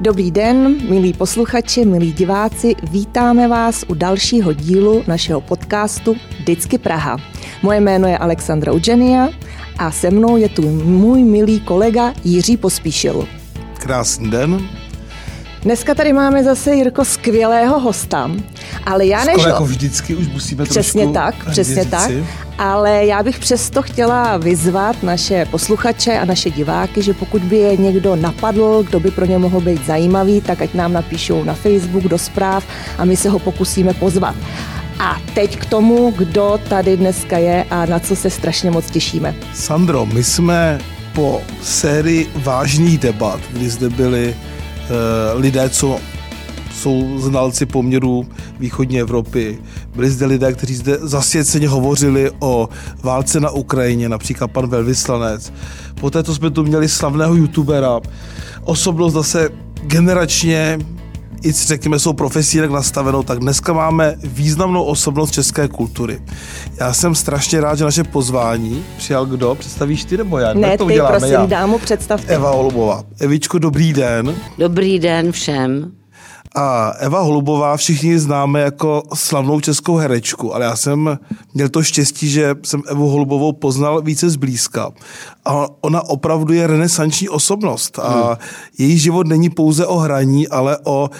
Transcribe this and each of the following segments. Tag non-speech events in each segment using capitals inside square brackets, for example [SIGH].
Dobrý den, milí posluchači, milí diváci, vítáme vás u dalšího dílu našeho podcastu Vždycky Praha. Moje jméno je Alexandra Ugenia a se mnou je tu můj milý kolega Jiří Pospíšil. Krásný den. Dneska tady máme zase, Jirko, skvělého hosta, ale já než... Skoro jako vždycky už musíme Přesně tak, přesně říci. tak. Ale já bych přesto chtěla vyzvat naše posluchače a naše diváky, že pokud by je někdo napadl, kdo by pro ně mohl být zajímavý, tak ať nám napíšou na Facebook do zpráv a my se ho pokusíme pozvat. A teď k tomu, kdo tady dneska je a na co se strašně moc těšíme. Sandro, my jsme po sérii vážných debat, kdy zde byli uh, lidé, co jsou znalci poměrů východní Evropy. Byli zde lidé, kteří zde zasvěceně hovořili o válce na Ukrajině, například pan velvyslanec. Poté, co jsme tu měli slavného youtubera, osobnost zase generačně i řekněme, jsou profesí jinak nastavenou, tak dneska máme významnou osobnost české kultury. Já jsem strašně rád, že naše pozvání přijal kdo? Představíš ty nebo já? Ne, to ty, prosím, já. dámu představte. Eva Holubová. Evičko, dobrý den. Dobrý den všem. A Eva Holubová všichni známe jako slavnou českou herečku, ale já jsem měl to štěstí, že jsem Evu Holubovou poznal více zblízka. A ona opravdu je renesanční osobnost. A hmm. její život není pouze o hraní, ale o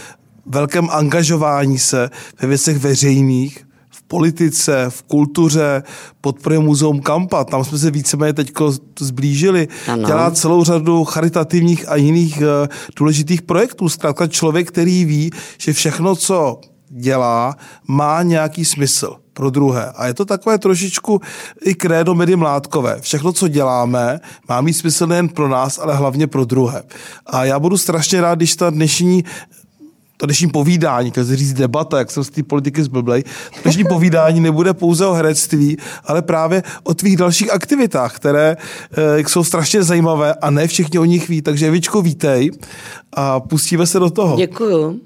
velkém angažování se ve věcech veřejných, politice, v kultuře, podporuje muzeum Kampa, tam jsme se víceméně teď zblížili, ano. dělá celou řadu charitativních a jiných uh, důležitých projektů. Zkrátka člověk, který ví, že všechno, co dělá, má nějaký smysl pro druhé. A je to takové trošičku i krédo medy mládkové. Všechno, co děláme, má mít smysl nejen pro nás, ale hlavně pro druhé. A já budu strašně rád, když ta dnešní to dnešní povídání, chtěl říct debata, jak jsem z té politiky zblblej, to dnešní [LAUGHS] povídání nebude pouze o herectví, ale právě o tvých dalších aktivitách, které e, jsou strašně zajímavé a ne všichni o nich ví. Takže Evičko, vítej a pustíme se do toho. Děkuju.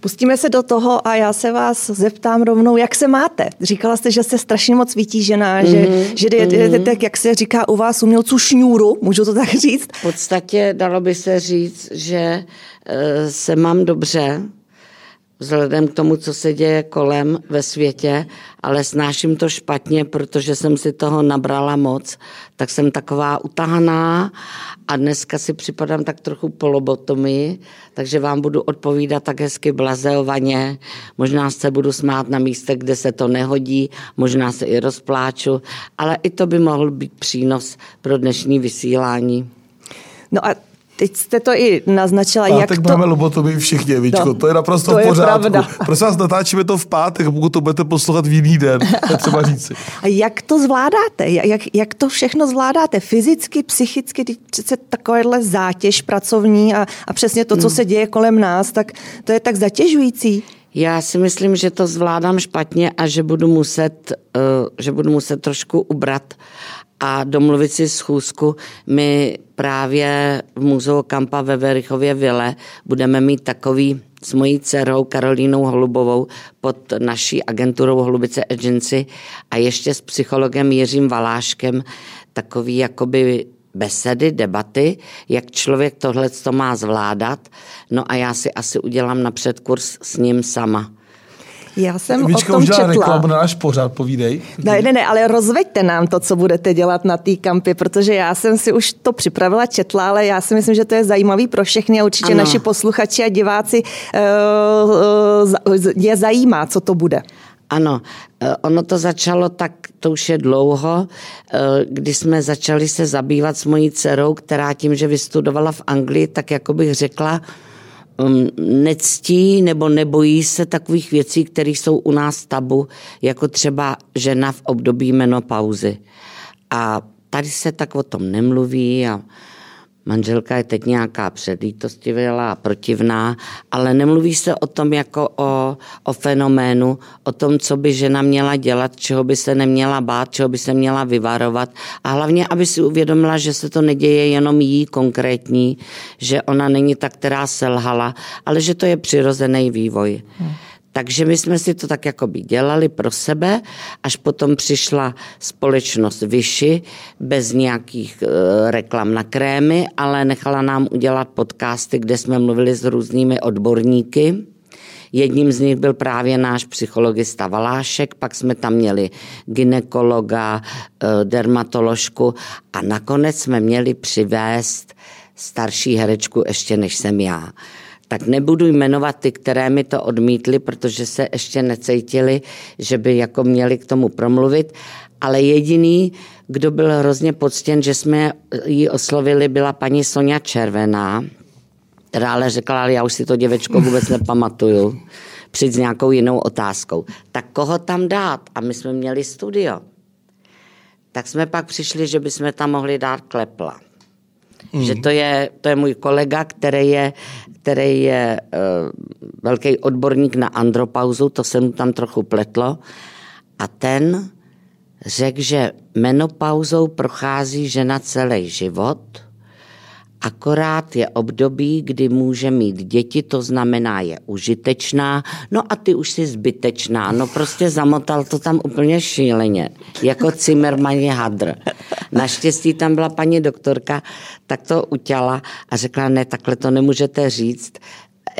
Pustíme se do toho a já se vás zeptám rovnou, jak se máte. Říkala jste, že jste strašně moc vytížená, mm-hmm, že, mhm, že jdete, mm-hmm. tak, jak se říká u vás umělců šňůru, můžu to tak říct? V podstatě dalo by se říct, že uh, se mám dobře, vzhledem k tomu, co se děje kolem ve světě, ale snáším to špatně, protože jsem si toho nabrala moc, tak jsem taková utahaná a dneska si připadám tak trochu polobotomii, takže vám budu odpovídat tak hezky blazeovaně, možná se budu smát na místech, kde se to nehodí, možná se i rozpláču, ale i to by mohl být přínos pro dnešní vysílání. No a Teď jste to i naznačila, pátek jak to... máme lobotomii všichni, Evičko, no, to je naprosto to v pořádku. Je pravda. Prosím vás, natáčíme to v pátek, pokud to budete poslouchat v jiný den, to třeba říci. [LAUGHS] A jak to zvládáte? Jak, jak to všechno zvládáte? Fyzicky, psychicky, když přece takovéhle zátěž pracovní a, a přesně to, co hmm. se děje kolem nás, tak to je tak zatěžující. Já si myslím, že to zvládám špatně a že budu muset, uh, že budu muset trošku ubrat a domluvit si schůzku. My právě v Muzeu Kampa ve Verichově Vile budeme mít takový s mojí dcerou Karolínou Holubovou pod naší agenturou Holubice Agency a ještě s psychologem Jiřím Valáškem takový jakoby besedy, debaty, jak člověk tohle to má zvládat. No a já si asi udělám napřed kurz s ním sama. Já jsem Víčka o tom už četla. reklamu na náš pořád, povídej. Ne, ne, ne, ale rozveďte nám to, co budete dělat na té kampě, protože já jsem si už to připravila, četla, ale já si myslím, že to je zajímavý pro všechny a určitě ano. naši posluchači a diváci uh, uh, je zajímá, co to bude. Ano, eh, ono to začalo tak, to už je dlouho, když jsme začali se zabývat s mojí dcerou, která tím, že vystudovala v Anglii, tak jako bych řekla, nectí nebo nebojí se takových věcí, které jsou u nás tabu, jako třeba žena v období menopauzy. A tady se tak o tom nemluví a Manželka je teď nějaká předlítostivělá a protivná, ale nemluví se o tom jako o, o fenoménu, o tom, co by žena měla dělat, čeho by se neměla bát, čeho by se měla vyvarovat a hlavně, aby si uvědomila, že se to neděje jenom jí konkrétní, že ona není ta, která selhala, ale že to je přirozený vývoj. Hmm. Takže my jsme si to tak jako by dělali pro sebe, až potom přišla společnost Vyši bez nějakých e, reklam na krémy, ale nechala nám udělat podcasty, kde jsme mluvili s různými odborníky. Jedním z nich byl právě náš psychologista Valášek, pak jsme tam měli ginekologa, e, dermatoložku a nakonec jsme měli přivést starší herečku ještě než jsem já tak nebudu jmenovat ty, které mi to odmítly, protože se ještě necítili, že by jako měli k tomu promluvit, ale jediný, kdo byl hrozně poctěn, že jsme ji oslovili, byla paní Sonja Červená, která ale řekla, ale já už si to děvečko vůbec nepamatuju, přijď s nějakou jinou otázkou. Tak koho tam dát? A my jsme měli studio. Tak jsme pak přišli, že bychom tam mohli dát Klepla. Mm. Že to je, to je můj kolega, který je, který je uh, velký odborník na andropauzu, to se mu tam trochu pletlo. A ten řekl, že menopauzou prochází žena celý život – Akorát je období, kdy může mít děti, to znamená je užitečná, no a ty už si zbytečná. No prostě zamotal to tam úplně šíleně, jako Zimmermann hadr. Naštěstí tam byla paní doktorka, tak to utěla a řekla, ne, takhle to nemůžete říct,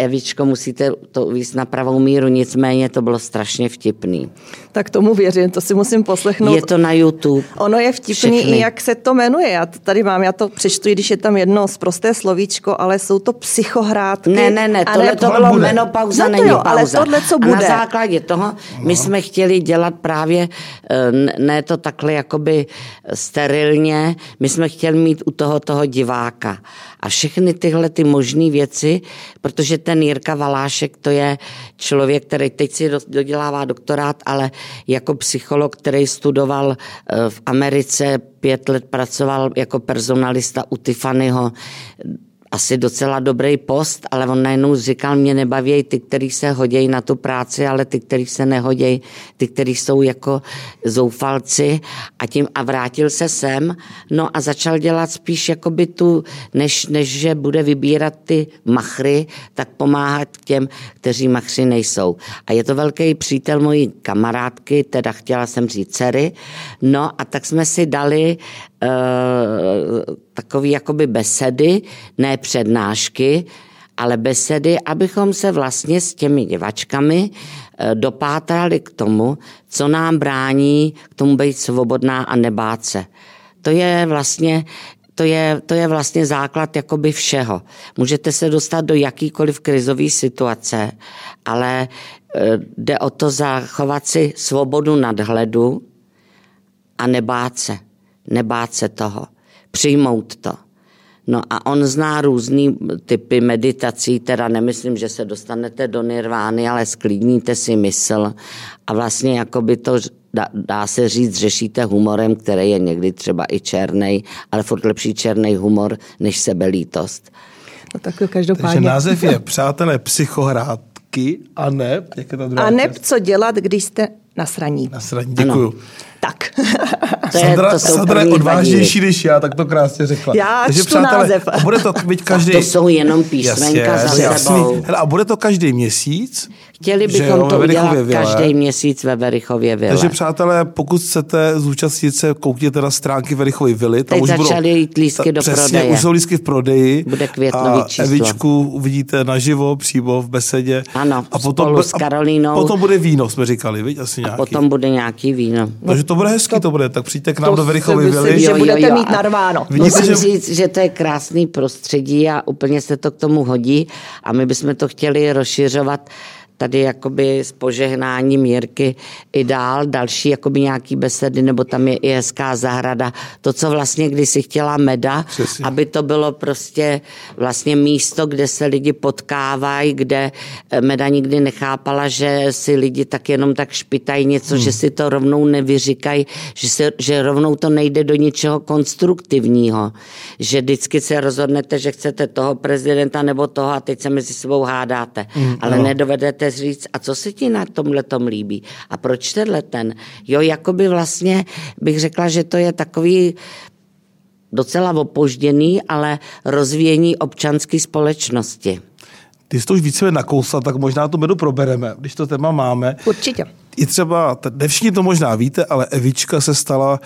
Evičko, musíte to uvíct na pravou míru, nicméně to bylo strašně vtipný. Tak tomu věřím, to si musím poslechnout. Je to na YouTube. Ono je vtipný Všechny. i jak se to jmenuje. Já to tady mám, já to přečtu, i když je tam jedno prosté slovíčko, ale jsou to psychohrádky. Ne, ne, ne, tohle to bylo bude. menopauza, no to není jo, pauza. Ale tohle, co bude. A na základě toho my no. jsme chtěli dělat právě, eh, ne to takhle jakoby sterilně, my jsme chtěli mít u toho toho diváka. A všechny tyhle ty možné věci, protože ten Jirka Valášek, to je člověk, který teď si dodělává doktorát, ale jako psycholog, který studoval eh, v Americe, pět let pracoval jako personalista u Tiffanyho, asi docela dobrý post, ale on najednou říkal, mě nebaví ty, kteří se hodějí na tu práci, ale ty, kteří se nehodějí, ty, kteří jsou jako zoufalci. A tím a vrátil se sem, no a začal dělat spíš jakoby tu, než, než že bude vybírat ty machry, tak pomáhat těm, kteří machři nejsou. A je to velký přítel mojí kamarádky, teda chtěla jsem říct dcery, no a tak jsme si dali uh, takový jakoby besedy, ne přednášky, ale besedy, abychom se vlastně s těmi děvačkami uh, dopátrali k tomu, co nám brání k tomu být svobodná a nebát se. To je vlastně to je, to je vlastně základ jakoby všeho. Můžete se dostat do jakýkoliv krizové situace, ale e, jde o to zachovat si svobodu nadhledu a nebát se nebát se toho, přijmout to. No a on zná různý typy meditací, teda nemyslím, že se dostanete do nirvány, ale sklidníte si mysl a vlastně jako by to dá, dá se říct, řešíte humorem, který je někdy třeba i černý, ale furt lepší černý humor než sebelítost. No tak každopádně. Takže název je Přátelé psychohrádky a ne, jak je ta druhá A ne, co dělat, když jste na sraní. Na sraní, děkuju. Ano. Tak. [LAUGHS] To je, Sandra, to Sandra je odvážnější než já, tak to krásně řekla. Já Takže, čtu přátelé, název. A bude to být [LAUGHS] každý... to jsou jenom písmenka jasně, za sebou. Hele, a bude to každý měsíc? Chtěli bychom to udělat vile. každý měsíc ve Verichově Vile. Takže přátelé, pokud chcete zúčastnit se, koukněte na stránky Verichovy Vily. Tam Teď už začaly budou, jít lístky do přesně, prodeje. už jsou lístky v prodeji. Bude květnový a číslo. Evičku uvidíte naživo, přímo v besedě. Ano, a potom, spolu s Karolínou. A potom bude víno, jsme říkali, viď? Asi nějaký. A potom bude nějaký víno. Takže to bude hezký, to bude. Tak přijďte k nám do Verichovy Vily. Že budete mít narváno. Musím že... říct, že to je krásný prostředí a úplně se to k tomu hodí a my bychom to chtěli rozšiřovat tady jakoby s požehnáním Jirky i dál, další jakoby nějaký besedy, nebo tam je i hezká zahrada. To, co vlastně kdysi chtěla Meda, Přesně. aby to bylo prostě vlastně místo, kde se lidi potkávají, kde eh, Meda nikdy nechápala, že si lidi tak jenom tak špitají něco, hmm. že si to rovnou nevyříkají, že, se, že rovnou to nejde do něčeho konstruktivního, že vždycky se rozhodnete, že chcete toho prezidenta nebo toho a teď se mezi sebou hádáte, hmm, ale no. nedovedete říct, a co se ti na tomhle tom líbí? A proč tenhle ten? Jo, jakoby vlastně bych řekla, že to je takový docela opožděný, ale rozvíjení občanské společnosti. ty jsi to už více nakousla, tak možná to medu probereme, když to téma máme. Určitě. I třeba, nevšichni to možná víte, ale Evička se stala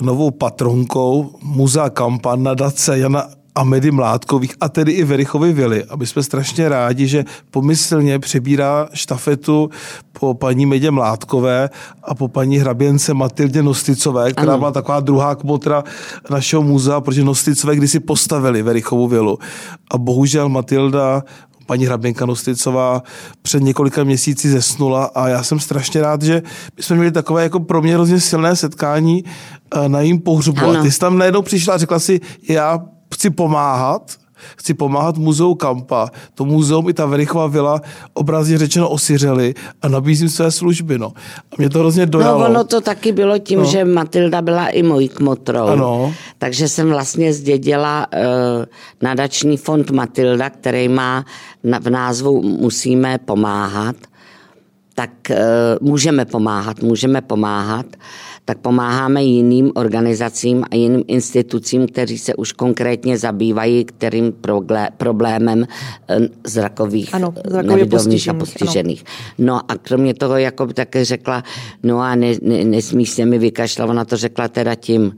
novou patronkou Muzea Kampan nadace Jana Amedy Mládkových a tedy i Verichovy Vily. A my jsme strašně rádi, že pomyslně přebírá štafetu po paní Medě Mládkové a po paní hraběnce Matildě Nosticové, která ano. byla taková druhá kmotra našeho muzea, protože Nosticové kdysi postavili Verichovu vilu. A bohužel Matilda paní hraběnka Nosticová před několika měsíci zesnula a já jsem strašně rád, že my jsme měli takové jako pro mě hrozně silné setkání eh, na jím pohřbu. Ano. A ty jsi tam najednou přišla a řekla si, já chci pomáhat, chci pomáhat muzeu Kampa. To muzeum i ta Verichova vila obrazně řečeno osiřeli a nabízím své služby. No. A mě to hrozně dojalo. No ono to taky bylo tím, no. že Matilda byla i mojí kmotrou. Ano. Takže jsem vlastně zdědila uh, nadační fond Matilda, který má na, v názvu Musíme pomáhat. Tak uh, můžeme pomáhat, můžeme pomáhat tak pomáháme jiným organizacím a jiným institucím, kteří se už konkrétně zabývají kterým problémem eh, zrakových, ano, nevidomých a postižených. Ano. No a kromě toho, jako by také řekla, no a ne, ne, nesmí se mi vykašlat, ona to řekla teda tím,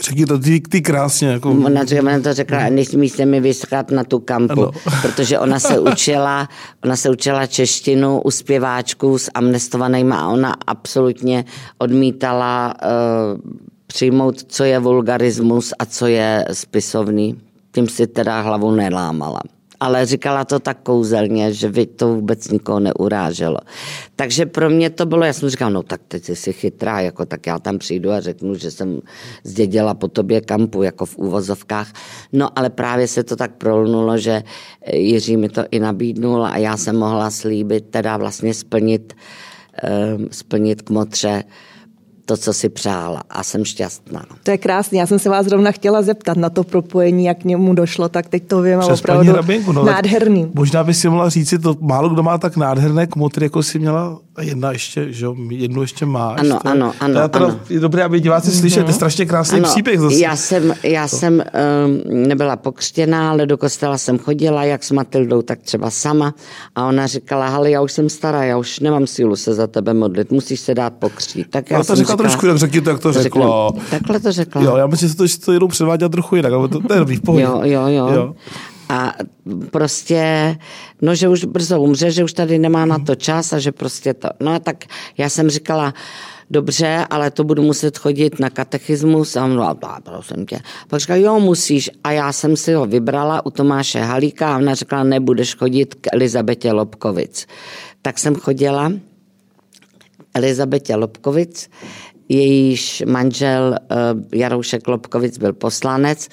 Řekni to ty, ty krásně. Jako... Ona, ona to řekla, nesmí se mi vyschat na tu kampu, ano. [LAUGHS] protože ona se [LAUGHS] učila, ona se učila češtinu u zpěváčků s amnestovanými a ona absolutně odmítala uh, přijmout, co je vulgarismus a co je spisovný. Tím si teda hlavu nelámala ale říkala to tak kouzelně, že by to vůbec nikoho neuráželo. Takže pro mě to bylo, já jsem říkala, no tak teď jsi chytrá, jako tak já tam přijdu a řeknu, že jsem zdědila po tobě kampu, jako v úvozovkách. No ale právě se to tak prolnulo, že Jiří mi to i nabídnul a já jsem mohla slíbit, teda vlastně splnit, um, splnit k motře to, co si přála a jsem šťastná. To je krásné. Já jsem se vás zrovna chtěla zeptat na to propojení, jak k němu došlo, tak teď to vím opravdu Rabinku, no, nádherný. Možná by si mohla říct, to málo kdo má tak nádherné kmotry, jako si měla a jedna ještě, že jednu ještě máš. Ano, to, ano, ano. Teda, ano. Je dobré, aby diváci mm-hmm. slyšeli, to je strašně krásný ano, příběh zase. Já jsem, já to. jsem um, nebyla pokřtěná, ale do kostela jsem chodila, jak s Matildou, tak třeba sama. A ona říkala, ale já už jsem stará, já už nemám sílu se za tebe modlit, musíš se dát pokřtít. Tak já, já to řekla trošku, jak řekni to, jak to, řekla. Takhle to řekla. Jo, já myslím, že to, že to jenom předváděla trochu jinak, ale to, to je dobrý, v pohodě. Jo, jo, jo. jo. A prostě, no, že už brzo umře, že už tady nemá na to čas a že prostě to, no tak já jsem říkala, dobře, ale to budu muset chodit na katechismus a on, no, prosím tě. Pak říkala, jo, musíš. A já jsem si ho vybrala u Tomáše Halíka a ona řekla, nebudeš chodit k Elizabetě Lobkovic. Tak jsem chodila Elizabetě Lobkovic, jejíž manžel eh, Jaroušek Lobkovic byl poslanec,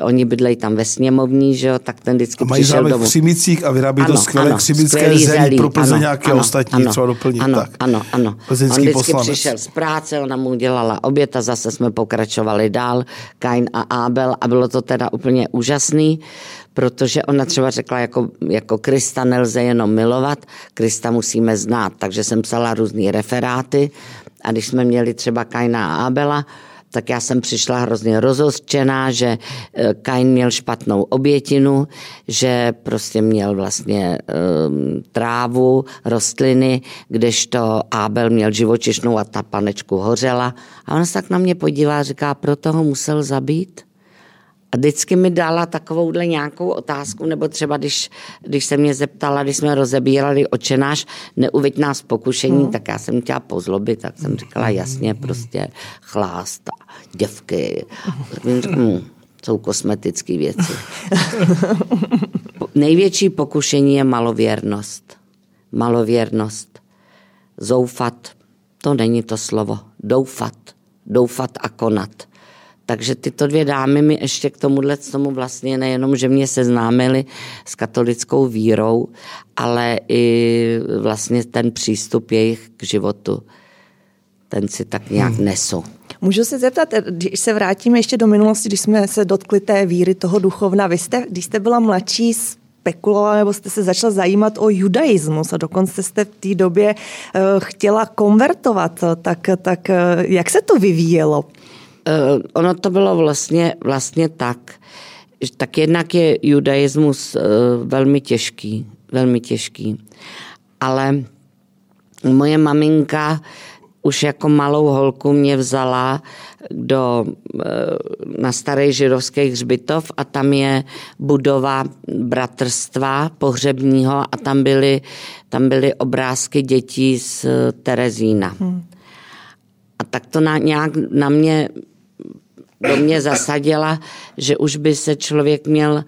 oni bydlejí tam ve sněmovní, že jo, tak ten vždycky a mají přišel domů. v Křimicích a vyrábí ano, to skvělé ano, křimické zelí pro Plzeňáky a ostatní, ano, třeba doplnit. Ano, tak. ano, ano. Plzeňský On vždycky poslanec. přišel z práce, ona mu udělala oběd a zase jsme pokračovali dál, Kain a Abel a bylo to teda úplně úžasný, protože ona třeba řekla, jako, jako Krista nelze jenom milovat, Krista musíme znát, takže jsem psala různé referáty, a když jsme měli třeba Kaina a Abela, tak já jsem přišla hrozně rozhořčená, že eh, Kain měl špatnou obětinu, že prostě měl vlastně um, trávu, rostliny, kdežto Abel měl živočišnou a ta panečku hořela. A ona se tak na mě podívá a říká, proto ho musel zabít? A vždycky mi dala takovouhle nějakou otázku, nebo třeba když, když se mě zeptala, když jsme rozebírali očenáš, neuveď nás pokušení, hmm. tak já jsem chtěla pozlobit, tak jsem říkala jasně, prostě chlást a děvky. Hmm, jsou kosmetické věci. [LAUGHS] Největší pokušení je malověrnost. Malověrnost. Zoufat, to není to slovo. Doufat. Doufat a konat. Takže tyto dvě dámy mi ještě k tomuhle tomu vlastně nejenom, že mě seznámili s katolickou vírou, ale i vlastně ten přístup jejich k životu, ten si tak nějak hmm. nesu. Můžu se zeptat, když se vrátíme ještě do minulosti, když jsme se dotkli té víry toho duchovna, vy jste, když jste byla mladší, spekulovala nebo jste se začala zajímat o judaismus a dokonce jste v té době uh, chtěla konvertovat, tak, tak uh, jak se to vyvíjelo? Uh, ono to bylo vlastně, vlastně tak, tak jednak je judaismus uh, velmi těžký. velmi těžký. Ale moje maminka už jako malou holku mě vzala do, eh, na starý židovský hřbitov a tam je budova bratrstva pohřebního a tam byly, tam byly obrázky dětí z Terezína. Hmm. A tak to na, nějak na mě, do mě zasadila, že už by se člověk měl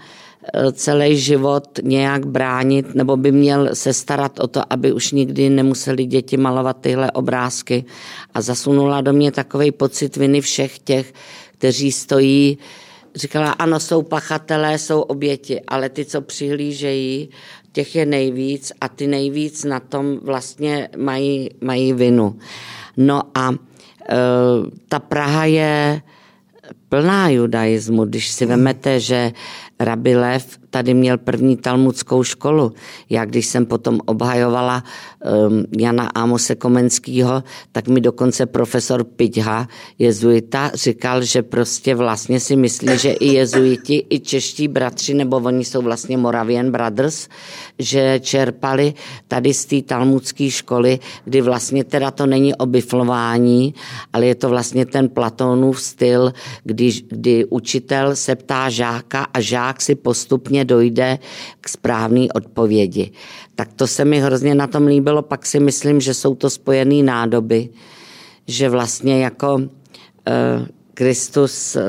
Eh, celý život nějak bránit, nebo by měl se starat o to, aby už nikdy nemuseli děti malovat tyhle obrázky. A zasunula do mě takový pocit viny všech těch, kteří stojí, říkala, ano, jsou pachatelé, jsou oběti, ale ty, co přihlížejí, těch je nejvíc a ty nejvíc na tom vlastně mají, mají vinu. No a e, ta Praha je plná judaismu, když si vemete, že Rabilev tady měl první talmudskou školu. Já když jsem potom obhajovala um, Jana Amose Komenského, tak mi dokonce profesor Piťha, jezuita, říkal, že prostě vlastně si myslí, že i jezuiti, i čeští bratři, nebo oni jsou vlastně Moravian Brothers, že čerpali tady z té talmudské školy, kdy vlastně teda to není o ale je to vlastně ten Platónův styl, kdy, kdy učitel se ptá žáka a žák si postupně dojde k správné odpovědi. Tak to se mi hrozně na tom líbilo, pak si myslím, že jsou to spojené nádoby, že vlastně jako uh, Kristus uh,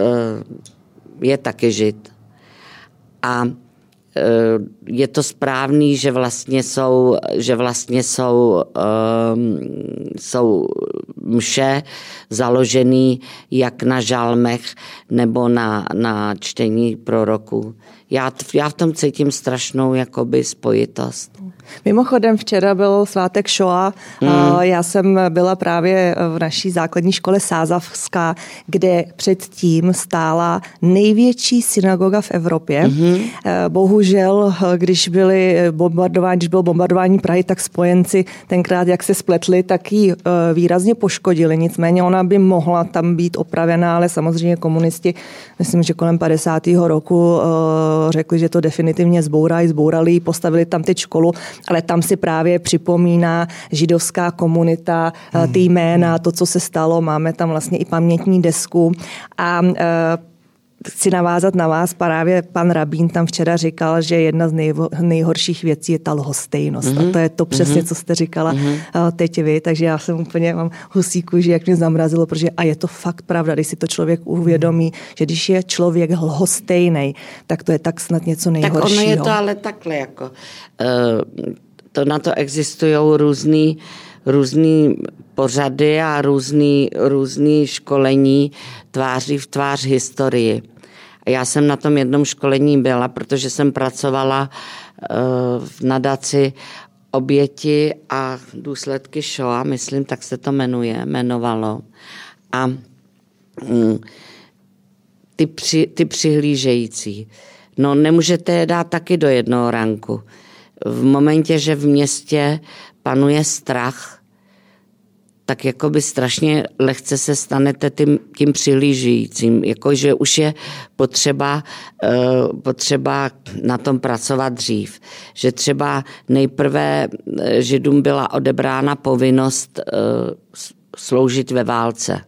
je taky žid. A Eh, je to správný, že vlastně jsou, že vlastně jsou, um, jsou mše založený jak na žalmech nebo na, na čtení proroků. Já, já v tom cítím strašnou jakoby spojitost. Mimochodem včera byl svátek Shoa. Mm. Já jsem byla právě v naší základní škole Sázavská, kde předtím stála největší synagoga v Evropě. Mm. Bohužel, když byly bombardování, když bylo bombardování Prahy, tak spojenci tenkrát, jak se spletli, tak ji eh, výrazně poškodili. Nicméně ona by mohla tam být opravená, ale samozřejmě komunisti, myslím, že kolem 50. roku eh, řekli, že to definitivně zbourají, zbourali, postavili tam teď školu ale tam si právě připomíná židovská komunita, eh, ty jména, to, co se stalo. Máme tam vlastně i pamětní desku a eh, chci navázat na vás, právě pan Rabín tam včera říkal, že jedna z nejvo, nejhorších věcí je ta lhostejnost. Mm-hmm. A mhm. to je to přesně, mm-hmm. co jste říkala mm-hmm. teď vy, takže já jsem úplně, mám husí kůži, jak mě zamrazilo, protože a je to fakt pravda, když si to člověk uvědomí, že když je člověk lhostejný, tak to je tak snad něco nejhoršího. Tak ono je to ale takhle, jako, uh, to na to existují různý různý pořady a různý, různý školení tváří v tvář historii. Já jsem na tom jednom školení byla, protože jsem pracovala eh, v nadaci oběti a důsledky Shoa, myslím, tak se to jmenuje, jmenovalo. A mm, ty, při, ty přihlížející, no nemůžete je dát taky do jednoho ranku. V momentě, že v městě panuje strach, tak jako by strašně lehce se stanete tím, tím přihlížícím, jakože už je potřeba, uh, potřeba na tom pracovat dřív. Že třeba nejprve eh, Židům byla odebrána povinnost uh, sloužit ve válce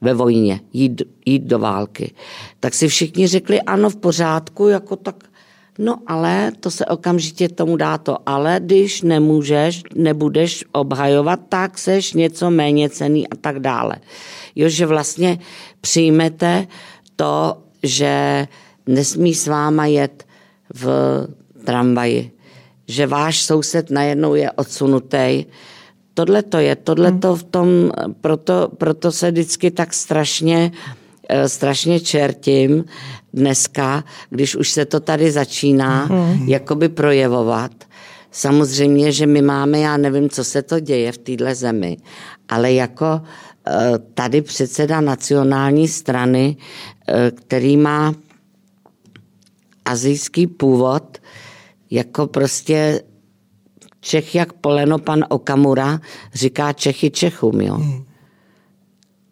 ve vojně, jít, jít do války. Tak si všichni řekli, ano, v pořádku, jako tak No ale to se okamžitě tomu dá to, ale když nemůžeš, nebudeš obhajovat, tak seš něco méně cený a tak dále. Jo, že vlastně přijmete to, že nesmí s váma jet v tramvaji, že váš soused najednou je odsunutý. Tohle to je, tohle to v tom, proto, proto se vždycky tak strašně Eh, strašně čertím dneska, když už se to tady začíná mm. jakoby projevovat. Samozřejmě, že my máme, já nevím, co se to děje v téhle zemi, ale jako eh, tady předseda nacionální strany, eh, který má azijský původ, jako prostě Čech jak poleno pan Okamura říká Čechy Čechům, jo. Hmm.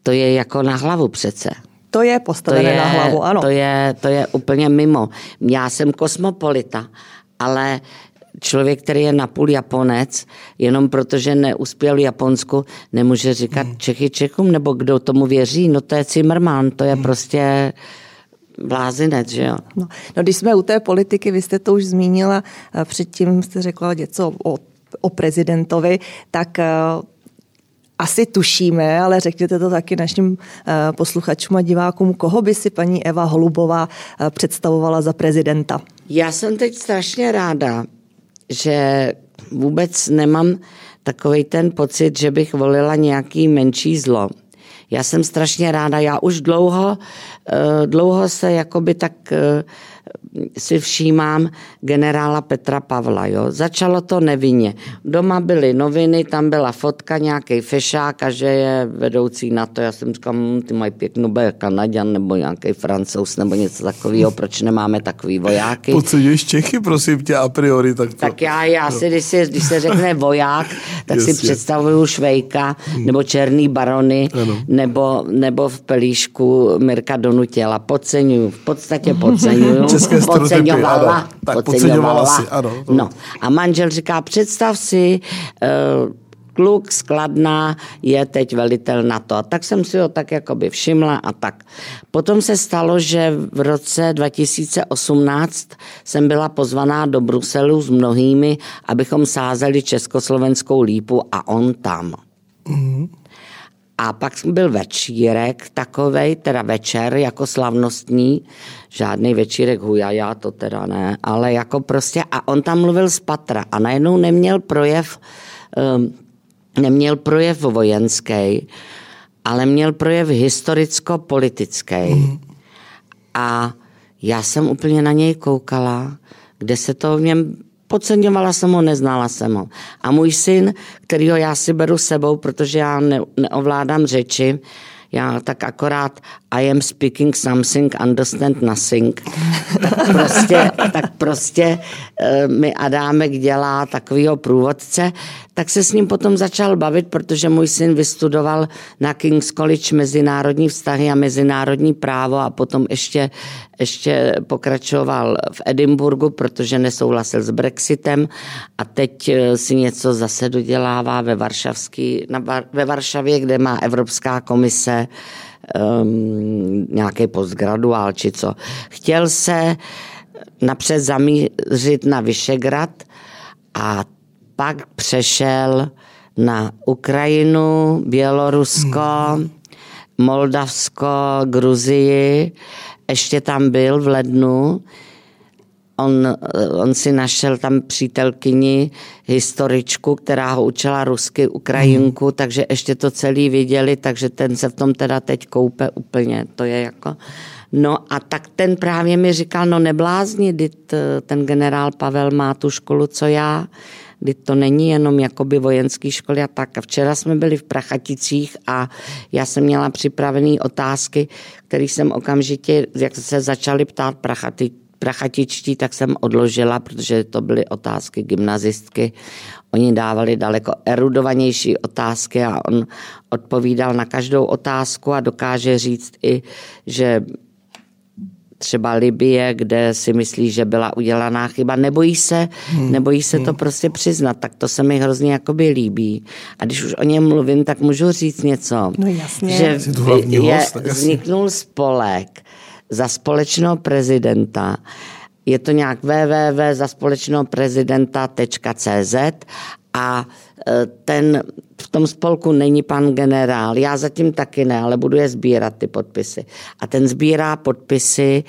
To je jako na hlavu přece. To je postavené to je, na hlavu, ano. To je, to je úplně mimo. Já jsem kosmopolita, ale člověk, který je napůl Japonec, jenom protože neuspěl v Japonsku, nemůže říkat hmm. Čechy Čechům, nebo kdo tomu věří, no to je Zimmermann, to je hmm. prostě blázinec, že jo. No, no, když jsme u té politiky, vy jste to už zmínila, předtím jste řekla něco o, o prezidentovi, tak asi tušíme, ale řekněte to taky našim eh, posluchačům a divákům, koho by si paní Eva Holubová eh, představovala za prezidenta? Já jsem teď strašně ráda, že vůbec nemám takový ten pocit, že bych volila nějaký menší zlo. Já jsem strašně ráda, já už dlouho, eh, dlouho se jakoby tak si všímám generála Petra Pavla. Jo. Začalo to nevinně. Doma byly noviny, tam byla fotka, nějaký fešák a že je vedoucí na to. Já jsem říkal, hm, ty mají pěknou bude Kanaďan nebo nějaký francouz nebo něco takového, proč nemáme takový vojáky. Podceňuješ Čechy, prosím tě, a priori. Tak, to... tak já, já si, když, si, když se řekne voják, tak Jasně. si představuju Švejka hmm. nebo Černý barony nebo, nebo v pelíšku Mirka Donutěla. Podceňuju, v podstatě podceňuju. [LAUGHS] České podceňovala. Ano, tak podceňovala si, ano. No a manžel říká, představ si, uh, kluk skladná je teď velitel na to. A tak jsem si ho tak jakoby všimla a tak. Potom se stalo, že v roce 2018 jsem byla pozvaná do Bruselu s mnohými, abychom sázeli československou lípu a on tam. Mm-hmm. A pak byl večírek takovej, teda večer jako slavnostní, žádný večírek hujaja, to teda ne, ale jako prostě, a on tam mluvil z patra a najednou neměl projev, um, neměl projev vojenský, ale měl projev historicko-politický. Mm. A já jsem úplně na něj koukala, kde se to v něm podceňovala jsem ho, neznala jsem ho. A můj syn, kterýho já si beru sebou, protože já ne, neovládám řeči, já tak akorát I am speaking something, understand nothing. tak prostě, tak prostě uh, mi Adámek dělá takovýho průvodce, tak se s ním potom začal bavit, protože můj syn vystudoval na King's College mezinárodní vztahy a mezinárodní právo a potom ještě, ještě pokračoval v Edinburgu, protože nesouhlasil s Brexitem a teď eh, si něco zase dodělává ve, Varšavský, na, ve Varšavě, kde má Evropská komise um, nějaký postgraduál či co. Chtěl se napřed zamířit na Vyšegrad a pak přešel na Ukrajinu, Bělorusko, Moldavsko, Gruzii. Ještě tam byl v lednu On, on si našel tam přítelkyni, historičku, která ho učila rusky, Ukrajinku, mm. takže ještě to celý viděli, takže ten se v tom teda teď koupe úplně. To je jako... No a tak ten právě mi říkal, no neblázni, ten generál Pavel má tu školu, co já, kdy to není jenom jakoby vojenský školy a tak. A včera jsme byli v Prachaticích a já jsem měla připravené otázky, které jsem okamžitě, jak se začali ptát Prachaty, prachatičtí, tak jsem odložila, protože to byly otázky gymnazistky. Oni dávali daleko erudovanější otázky a on odpovídal na každou otázku a dokáže říct i, že třeba Libie, kde si myslí, že byla udělaná chyba, nebojí se, hmm. nebojí se to hmm. prostě přiznat, tak to se mi hrozně jakoby líbí. A když už o něm mluvím, tak můžu říct něco. No jasně. Že je, vzniknul spolek, za společného prezidenta. Je to nějak www za společného a e, ten v tom spolku není pan generál. Já zatím taky ne, ale budu je sbírat ty podpisy. A ten sbírá podpisy,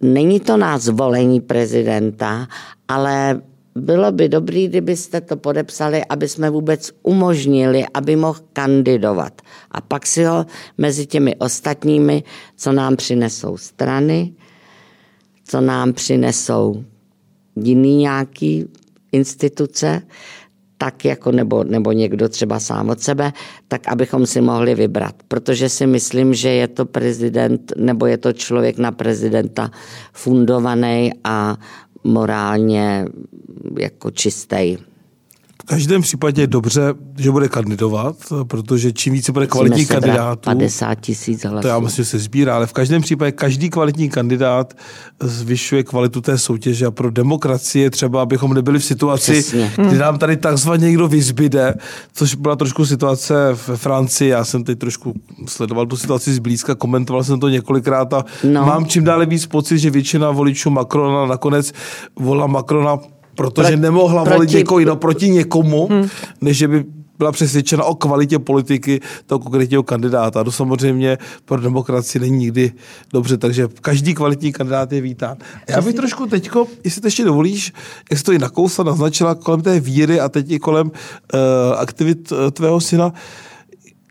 není to na zvolení prezidenta, ale bylo by dobré, kdybyste to podepsali, aby jsme vůbec umožnili, aby mohl kandidovat. A pak si ho mezi těmi ostatními, co nám přinesou strany, co nám přinesou jiný nějaký instituce, tak jako nebo, nebo někdo třeba sám od sebe, tak abychom si mohli vybrat. Protože si myslím, že je to prezident nebo je to člověk na prezidenta fundovaný a morálně jako čistý. V každém případě je dobře, že bude kandidovat, protože čím více bude kvalitní kandidátů... 50 tisíc hlasů. To já myslím, že se sbírá, ale v každém případě každý kvalitní kandidát zvyšuje kvalitu té soutěže a pro demokracii třeba, abychom nebyli v situaci, Přesně. kdy nám tady takzvaně někdo vyzbyde, což byla trošku situace v Francii. Já jsem teď trošku sledoval tu situaci zblízka, komentoval jsem to několikrát a no. mám čím dále víc pocit, že většina voličů Macrona nakonec volila Macrona protože Pro, nemohla proti, volit někoho jiného proti někomu, hmm. než že by byla přesvědčena o kvalitě politiky toho konkrétního kandidáta. To samozřejmě pro demokracii není nikdy dobře, takže každý kvalitní kandidát je vítán. Já bych trošku teďko, jestli to ještě dovolíš, jak jsi to i nakousla, naznačila kolem té víry a teď i kolem uh, aktivit uh, tvého syna,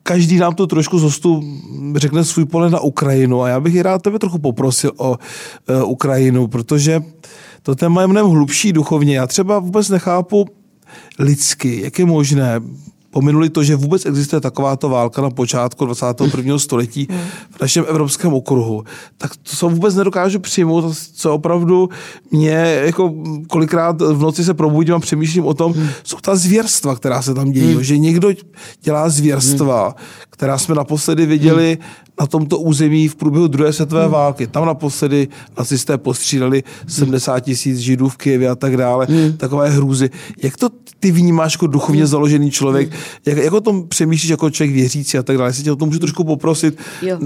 každý nám tu trošku zostu řekne svůj pohled na Ukrajinu a já bych i rád tebe trochu poprosil o uh, Ukrajinu, protože to téma je mnohem hlubší duchovně. Já třeba vůbec nechápu lidsky, jak je možné, pominuli to, že vůbec existuje takováto válka na počátku 21. století v našem evropském okruhu, tak to se vůbec nedokážu přijmout, co opravdu mě jako kolikrát v noci se probudím a přemýšlím o tom, jsou ta zvěrstva, která se tam dějí, hmm. že někdo dělá zvěrstva, která jsme naposledy viděli na tomto území v průběhu druhé světové hmm. války. Tam naposledy nacisté postřídali 70 tisíc židů v Kijevě a tak dále. Hmm. Takové hrůzy. Jak to ty vnímáš jako duchovně založený člověk? Jak, jak o tom přemýšlíš jako člověk věřící a tak dále? Jestli tě o tom můžu trošku poprosit. Jo.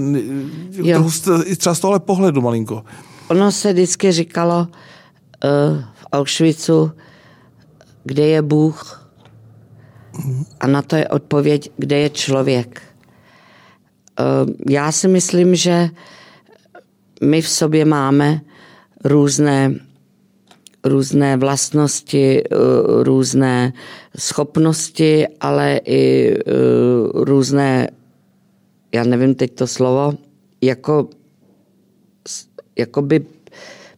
Jo. Trochu třeba z tohle pohledu malinko. Ono se vždycky říkalo uh, v Auschwitzu, kde je Bůh, a na to je odpověď, kde je člověk. Eh, já si myslím, že my v sobě máme různé, různé vlastnosti, eh, různé schopnosti, ale i eh, různé, já nevím teď to slovo, jako, jakoby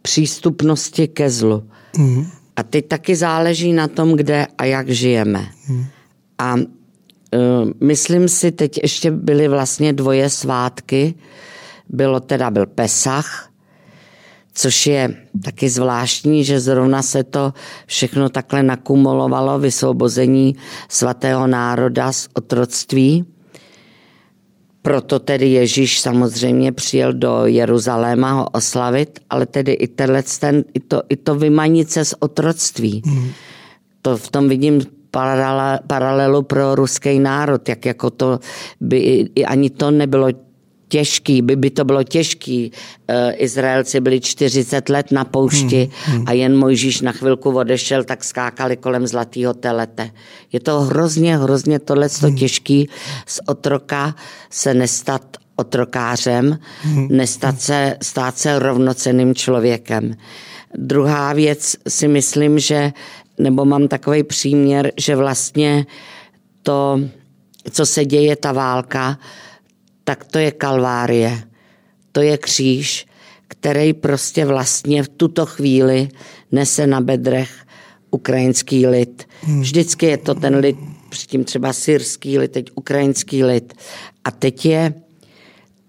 přístupnosti ke zlu. Mm. A teď taky záleží na tom, kde a jak žijeme. Mm. A uh, myslím si, teď ještě byly vlastně dvoje svátky. Bylo teda byl Pesach, což je taky zvláštní, že zrovna se to všechno takhle nakumulovalo, vysvobození svatého národa z otroctví. Proto tedy Ježíš samozřejmě přijel do Jeruzaléma ho oslavit, ale tedy i, ten, i, to, i to vymanit se z otroctví. Mm. To v tom vidím paralelu pro ruský národ, jak jako to by ani to nebylo těžký, by, by to bylo těžký. E, Izraelci byli 40 let na poušti hmm, hmm. a jen Mojžíš na chvilku odešel, tak skákali kolem zlatého telete. Je to hrozně, hrozně tohle hmm. těžký z otroka se nestat otrokářem, hmm. nestat se, stát se rovnoceným člověkem. Druhá věc si myslím, že nebo mám takový příměr, že vlastně to, co se děje, ta válka, tak to je kalvárie, to je kříž, který prostě vlastně v tuto chvíli nese na bedrech ukrajinský lid. Hmm. Vždycky je to ten lid, předtím třeba syrský lid, teď ukrajinský lid. A teď je,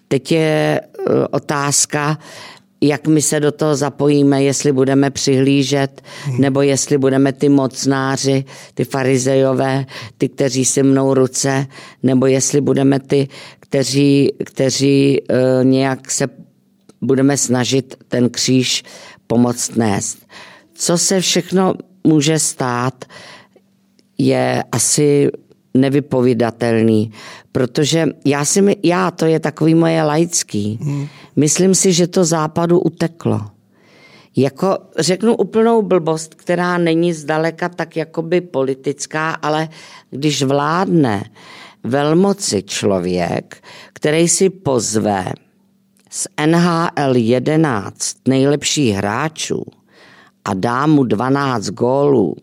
teď je e, otázka, jak my se do toho zapojíme, jestli budeme přihlížet, nebo jestli budeme ty mocnáři, ty farizejové, ty, kteří si mnou ruce, nebo jestli budeme ty, kteří, kteří uh, nějak se budeme snažit ten kříž pomoct nést. Co se všechno může stát, je asi nevypovídatelný, protože já si, já, to je takový moje laický, hmm. myslím si, že to západu uteklo. Jako řeknu úplnou blbost, která není zdaleka tak jakoby politická, ale když vládne velmoci člověk, který si pozve z NHL 11 nejlepších hráčů a dá mu 12 gólů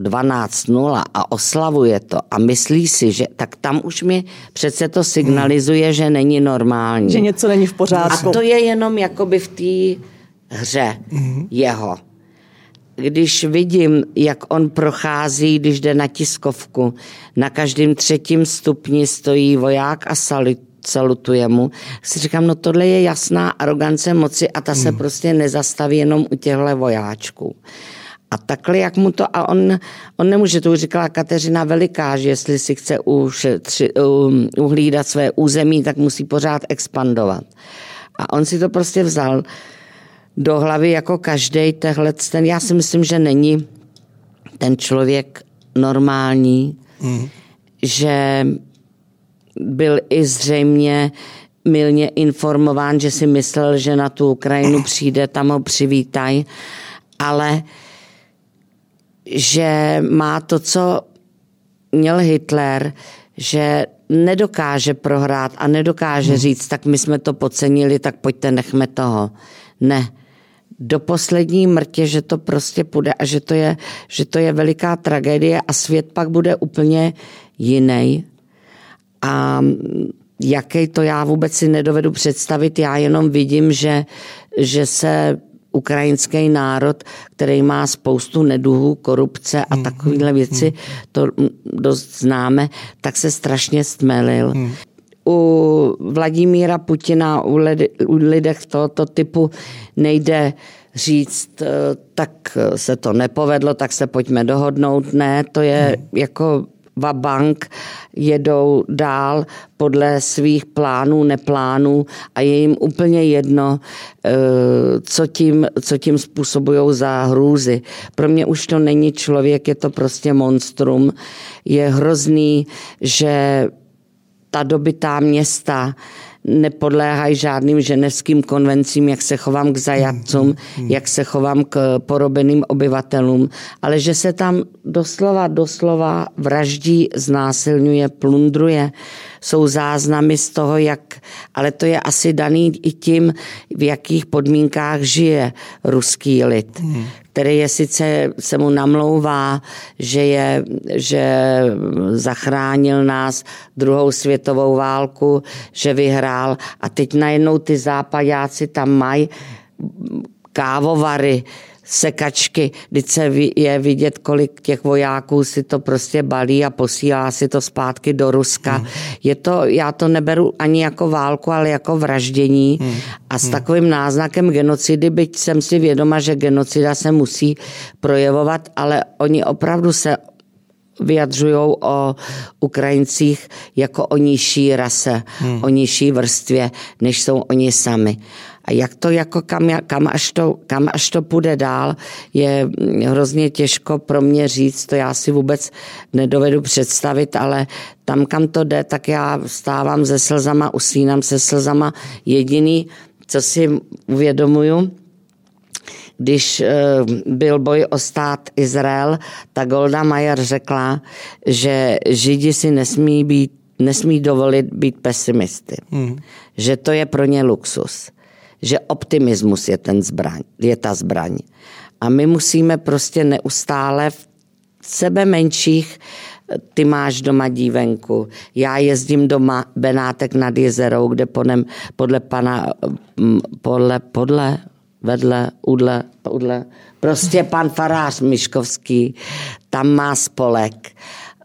12.0 a oslavuje to a myslí si, že tak tam už mi přece to signalizuje, hmm. že není normální. Že něco není v pořádku. A to je jenom jakoby v té hře hmm. jeho. Když vidím, jak on prochází, když jde na tiskovku, na každém třetím stupni stojí voják a salut, salutuje mu, si říkám, no tohle je jasná arogance moci a ta se hmm. prostě nezastaví jenom u těchto vojáčků. A takhle, jak mu to, a on, on nemůže, to už říkala Kateřina Veliká, že jestli si chce ušetři, um, uhlídat své území, tak musí pořád expandovat. A on si to prostě vzal do hlavy jako každý tehle, ten, já si myslím, že není ten člověk normální, mm. že byl i zřejmě milně informován, že si myslel, že na tu Ukrajinu přijde, tam ho přivítají, ale že má to, co měl Hitler, že nedokáže prohrát a nedokáže hmm. říct, tak my jsme to podcenili, tak pojďte, nechme toho. Ne. Do poslední mrtě, že to prostě půjde a že to je, že to je veliká tragédie a svět pak bude úplně jiný. A jaký to já vůbec si nedovedu představit, já jenom vidím, že, že se ukrajinský národ, který má spoustu neduhů, korupce a mm, takovéhle mm, věci, mm. to dost známe, tak se strašně stmelil. Mm. U Vladimíra Putina, u, lidi, u lidech tohoto typu nejde říct, eh, tak se to nepovedlo, tak se pojďme dohodnout. Ne, to je jako Vabank jedou dál podle svých plánů, neplánů a je jim úplně jedno, eh, co tím, co tím způsobují za hrůzy. Pro mě už to není člověk, je to prostě monstrum. Je hrozný, že ta dobytá města nepodléhají žádným ženevským konvencím, jak se chovám k zajatcům, mm, jak se chovám k porobeným obyvatelům, ale že se tam doslova, doslova vraždí, znásilňuje, plundruje. Jsou záznamy z toho, jak, ale to je asi daný i tím, v jakých podmínkách žije ruský lid. Který je sice, se mu namlouvá, že, je, že zachránil nás druhou světovou válku, že vyhrál. A teď najednou ty západáci tam mají kávovary, sekačky, když se je vidět, kolik těch vojáků si to prostě balí a posílá si to zpátky do Ruska. Hmm. Je to, já to neberu ani jako válku, ale jako vraždění hmm. a s hmm. takovým náznakem genocidy, byť jsem si vědoma, že genocida se musí projevovat, ale oni opravdu se vyjadřují o Ukrajincích jako o nižší rase, hmm. o nižší vrstvě, než jsou oni sami. A jak to jako kam, kam, až to, kam až to půjde dál, je hrozně těžko pro mě říct, to já si vůbec nedovedu představit, ale tam, kam to jde, tak já stávám se slzama, usínám se slzama. Jediný, co si uvědomuju, když eh, byl boj o stát Izrael, tak Golda Meir řekla, že Židi si nesmí být nesmí dovolit být pesimisty. Hmm. Že to je pro ně luxus že optimismus je, ten zbraň, je ta zbraň. A my musíme prostě neustále v sebe menších ty máš doma dívenku, já jezdím doma Benátek nad jezerou, kde podle, podle pana, podle, podle, vedle, udle, udle, prostě pan farář Miškovský, tam má spolek,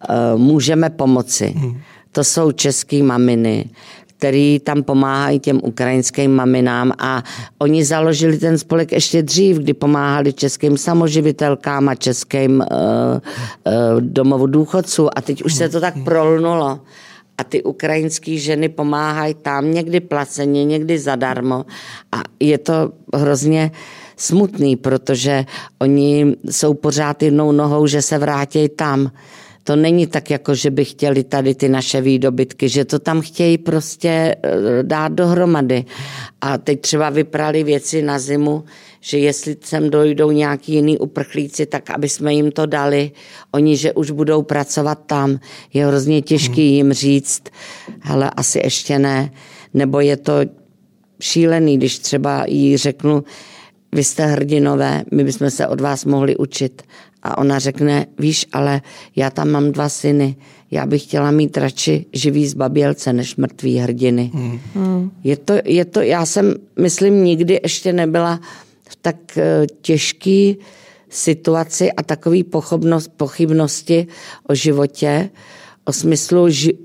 eh, můžeme pomoci. Hmm. To jsou český maminy, který tam pomáhají těm ukrajinským maminám a oni založili ten spolek ještě dřív, kdy pomáhali českým samoživitelkám a českým uh, uh, domovu důchodců a teď už se to tak prolnulo. A ty ukrajinské ženy pomáhají tam někdy placeně, někdy zadarmo. A je to hrozně smutný, protože oni jsou pořád jednou nohou, že se vrátí tam to není tak, jako že by chtěli tady ty naše výdobytky, že to tam chtějí prostě eh, dát dohromady. A teď třeba vyprali věci na zimu, že jestli sem dojdou nějaký jiný uprchlíci, tak aby jsme jim to dali. Oni, že už budou pracovat tam. Je hrozně těžký jim říct, ale asi ještě ne. Nebo je to šílený, když třeba jí řeknu, vy jste hrdinové, my bychom se od vás mohli učit. A ona řekne, víš, ale já tam mám dva syny, já bych chtěla mít radši živý zbabělce než mrtvý hrdiny. Hmm. Je, to, je to, já jsem, myslím, nikdy ještě nebyla v tak eh, těžký situaci a takový pochybnosti o životě, o smyslu ži-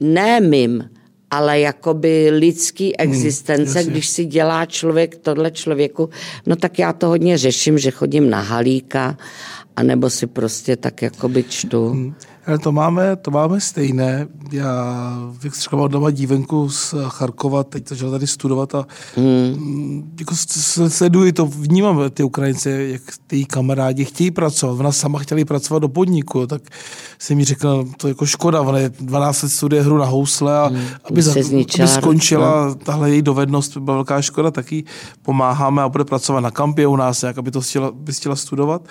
ne mým, ale jakoby lidský hmm, existence, hmm, když si dělá člověk tohle člověku, no tak já to hodně řeším, že chodím na halíka, anebo si prostě tak jakoby čtu. Hmm. Ale to máme, to máme stejné. Já, jak třeba mám doma dívenku z Charkova, teď začal tady studovat a hmm. jako sleduji to, vnímám ty Ukrajince, jak ty kamarádi chtějí pracovat. Ona sama chtěla pracovat do podniku, tak jsem mi řekl, to je jako škoda, ona je 12 let studuje hru na housle a hmm. aby, za, aby skončila no. tahle její dovednost, byla velká škoda, taky pomáháme a bude pracovat na kampě u nás, jak aby to chtěla, by chtěla studovat.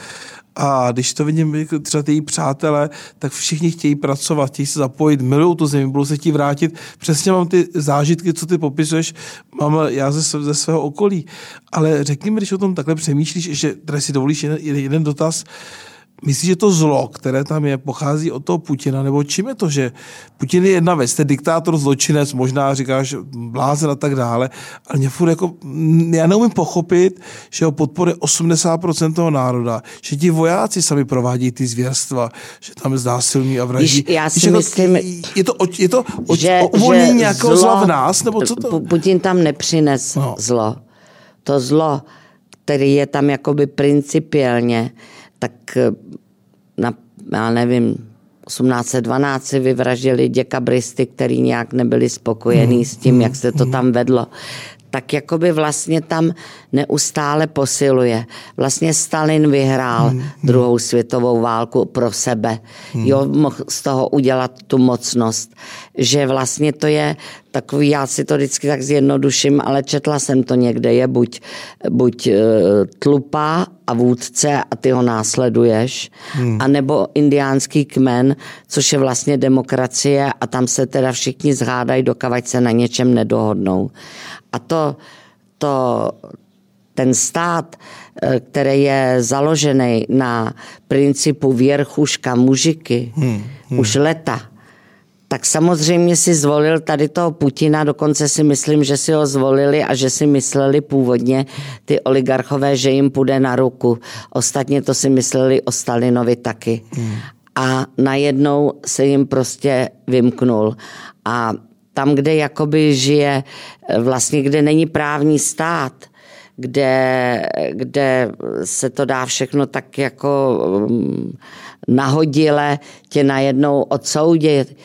A když to vidím třeba ty přátelé, tak všichni chtějí pracovat, chtějí se zapojit, milují tu zemi, budou se chtít vrátit. Přesně mám ty zážitky, co ty popisuješ, mám já ze, ze svého okolí. Ale řekni mi, když o tom takhle přemýšlíš, že tady si dovolíš jeden, jeden dotaz, Myslíš, že to zlo, které tam je, pochází od toho Putina, nebo čím je to, že Putin je jedna věc, jste diktátor, zločinec, možná říkáš blázen a tak dále, ale mě furt jako, já neumím pochopit, že ho podporuje 80% toho národa, že ti vojáci sami provádí ty zvěrstva, že tam je znásilní a vraždí. Víš, já si Víš, jako, myslím, je to, je to že, uvolnění že nějakého zlo, zla v nás, nebo co to? Putin tam nepřines no. zlo. To zlo, který je tam jakoby principiálně, tak eh, na, já nevím, 1812 vyvraždili děkabristy, který nějak nebyli spokojení hmm. s tím, jak se to hmm. tam vedlo tak jakoby vlastně tam neustále posiluje. Vlastně Stalin vyhrál hmm, hmm. druhou světovou válku pro sebe. Hmm. Jo, mohl z toho udělat tu mocnost. Že vlastně to je takový, já si to vždycky tak zjednoduším, ale četla jsem to někde, je buď, buď uh, tlupa a vůdce a ty ho následuješ, hmm. anebo indiánský kmen, což je vlastně demokracie a tam se teda všichni zhádají, dokavať se na něčem nedohodnou. A to, to, ten stát, eh, který je založený na principu věrchuška mužiky hmm, hmm. už leta, tak samozřejmě si zvolil tady toho Putina, dokonce si myslím, že si ho zvolili a že si mysleli původně ty oligarchové, že jim půjde na ruku. Ostatně to si mysleli o Stalinovi taky. Hmm. A najednou se jim prostě vymknul. A tam, kde jakoby žije, eh, vlastně kde není právní stát, kde, kde se to dá všechno tak jako mm, nahodile tě najednou odsoudit,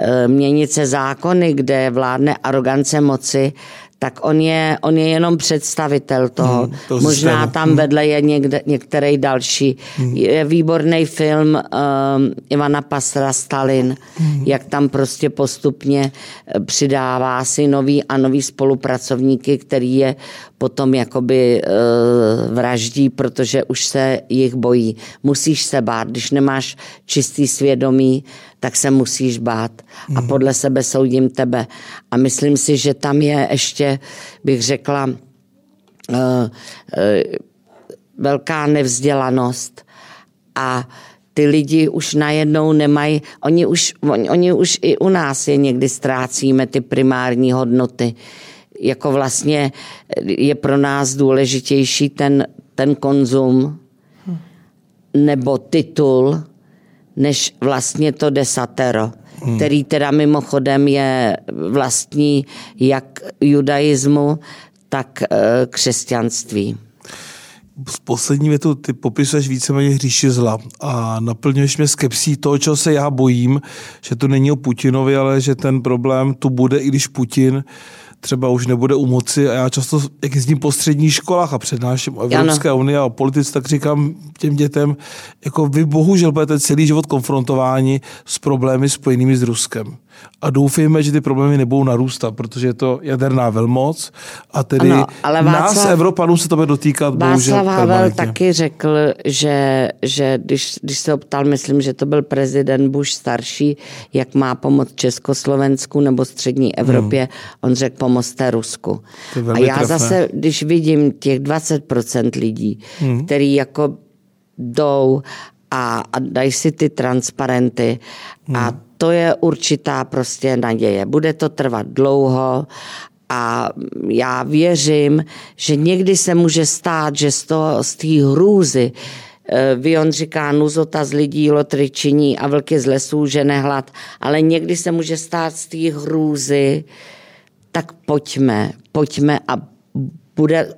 eh, měnit se zákony, kde vládne arogance moci, tak on je, on je jenom představitel toho. Hmm, to Možná systému. tam hmm. vedle je někde, některý další. Hmm. Je výborný film um, Ivana Pasra Stalin, hmm. jak tam prostě postupně eh, přidává si nový a nový spolupracovníky, který je potom jakoby uh, vraždí, protože už se jich bojí. Musíš se bát, když nemáš čistý svědomí, tak se musíš bát a mhm. podle sebe soudím tebe. A myslím si, že tam je ještě, bych řekla, uh, uh, velká nevzdělanost a ty lidi už najednou nemají, oni už, oni, oni už i u nás je někdy ztrácíme ty primární hodnoty. Jako vlastně je pro nás důležitější ten, ten konzum hm. nebo titul, než vlastně to desatero, hmm. který teda mimochodem je vlastní jak judaismu, tak e, křesťanství. Z poslední větu ty popisuješ víceméně hříši zla a naplňuješ mě skepsí toho, čeho se já bojím, že to není o Putinovi, ale že ten problém tu bude, i když Putin třeba už nebude u moci a já často, jak jezdím po středních školách a přednáším o Evropské unii a o politice, tak říkám těm dětem, jako vy bohužel budete celý život konfrontováni s problémy spojenými s Ruskem a doufejme, že ty problémy nebudou narůstat, protože je to jaderná velmoc a tedy ano, ale Václav, nás, Evropanů, se to bude dotýkat Václav bohužel Havel taky řekl, že, že když, když se optal, myslím, že to byl prezident Bush starší, jak má pomoct Československu nebo střední Evropě, hmm. on řekl pomozte Rusku. A já trefné. zase, když vidím těch 20% lidí, hmm. který jako jdou a, a dají si ty transparenty hmm. a to je určitá prostě naděje. Bude to trvat dlouho a já věřím, že někdy se může stát, že z, toho, z té hrůzy Eh, Vion říká, nuzota z lidí lotry činí a vlky z lesů že nehlad, ale někdy se může stát z té hrůzy, tak pojďme, pojďme a bude,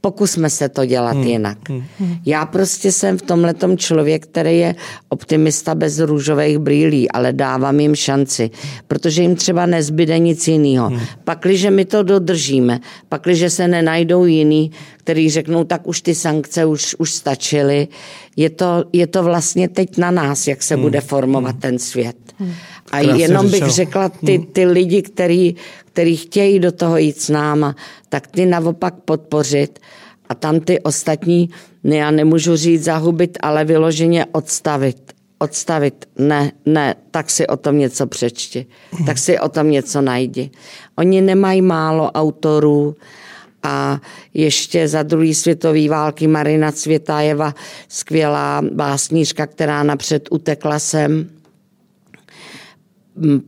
pokusme se to dělat hmm. jinak. Hmm. Já prostě jsem v tomhle člověk, který je optimista bez růžových brýlí, ale dávám jim šanci, protože jim třeba nezbyde nic jiného. Hmm. Pakliže my to dodržíme, pakliže se nenajdou jiný, který řeknou, tak už ty sankce už, už stačily, je to, je to vlastně teď na nás, jak se hmm. bude formovat hmm. ten svět. Hmm. A Krásně jenom bych řekla, ty, hmm. ty lidi, který, který chtějí do toho jít s náma, tak ty naopak podpořit a tam ty ostatní, ne, já nemůžu říct zahubit, ale vyloženě odstavit. Odstavit, ne, ne, tak si o tom něco přečti, tak si o tom něco najdi. Oni nemají málo autorů, a ještě za druhé světové války Marina Cvětajeva, skvělá básnířka, která napřed utekla sem,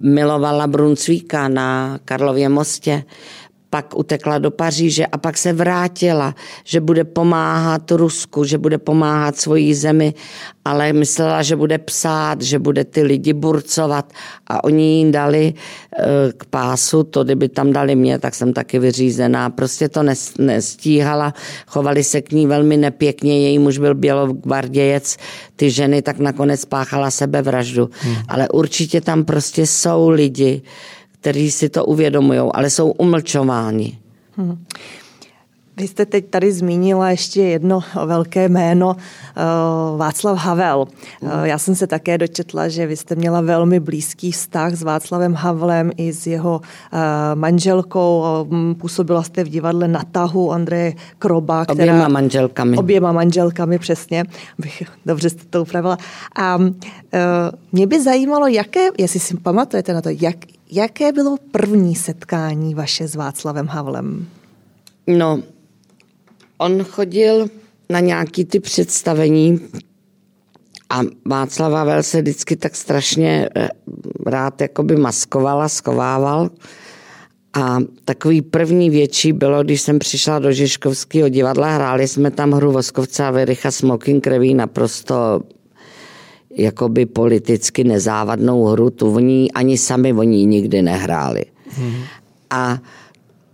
milovala Brunsvíka na Karlově mostě pak utekla do Paříže a pak se vrátila, že bude pomáhat Rusku, že bude pomáhat svojí zemi, ale myslela, že bude psát, že bude ty lidi burcovat a oni jí dali eh, k pásu, to kdyby tam dali mě, tak jsem taky vyřízená. Prostě to nestíhala, chovali se k ní velmi nepěkně, její muž byl bělogvardějec, ty ženy tak nakonec páchala sebevraždu. Hmm. Ale určitě tam prostě jsou lidi, kteří si to uvědomují, ale jsou umlčováni. Hmm. Vy jste teď tady zmínila ještě jedno velké jméno, uh, Václav Havel. Uh, já jsem se také dočetla, že vy jste měla velmi blízký vztah s Václavem Havlem i s jeho uh, manželkou. Působila jste v divadle na tahu Andreje Kroba. Která, oběma manželkami. Oběma manželkami, přesně. Bych, dobře jste to upravila. A mě by zajímalo, jaké, jestli si pamatujete na to, jak, Jaké bylo první setkání vaše s Václavem Havlem? No, on chodil na nějaký ty představení a Václav Havel se vždycky tak strašně eh, rád jakoby maskoval a schovával. A takový první větší bylo, když jsem přišla do Žižkovského divadla, hráli jsme tam hru Voskovce a Vericha Smoking Kreví naprosto jakoby politicky nezávadnou hru, tu oni ani sami oni nikdy nehráli. Hmm. A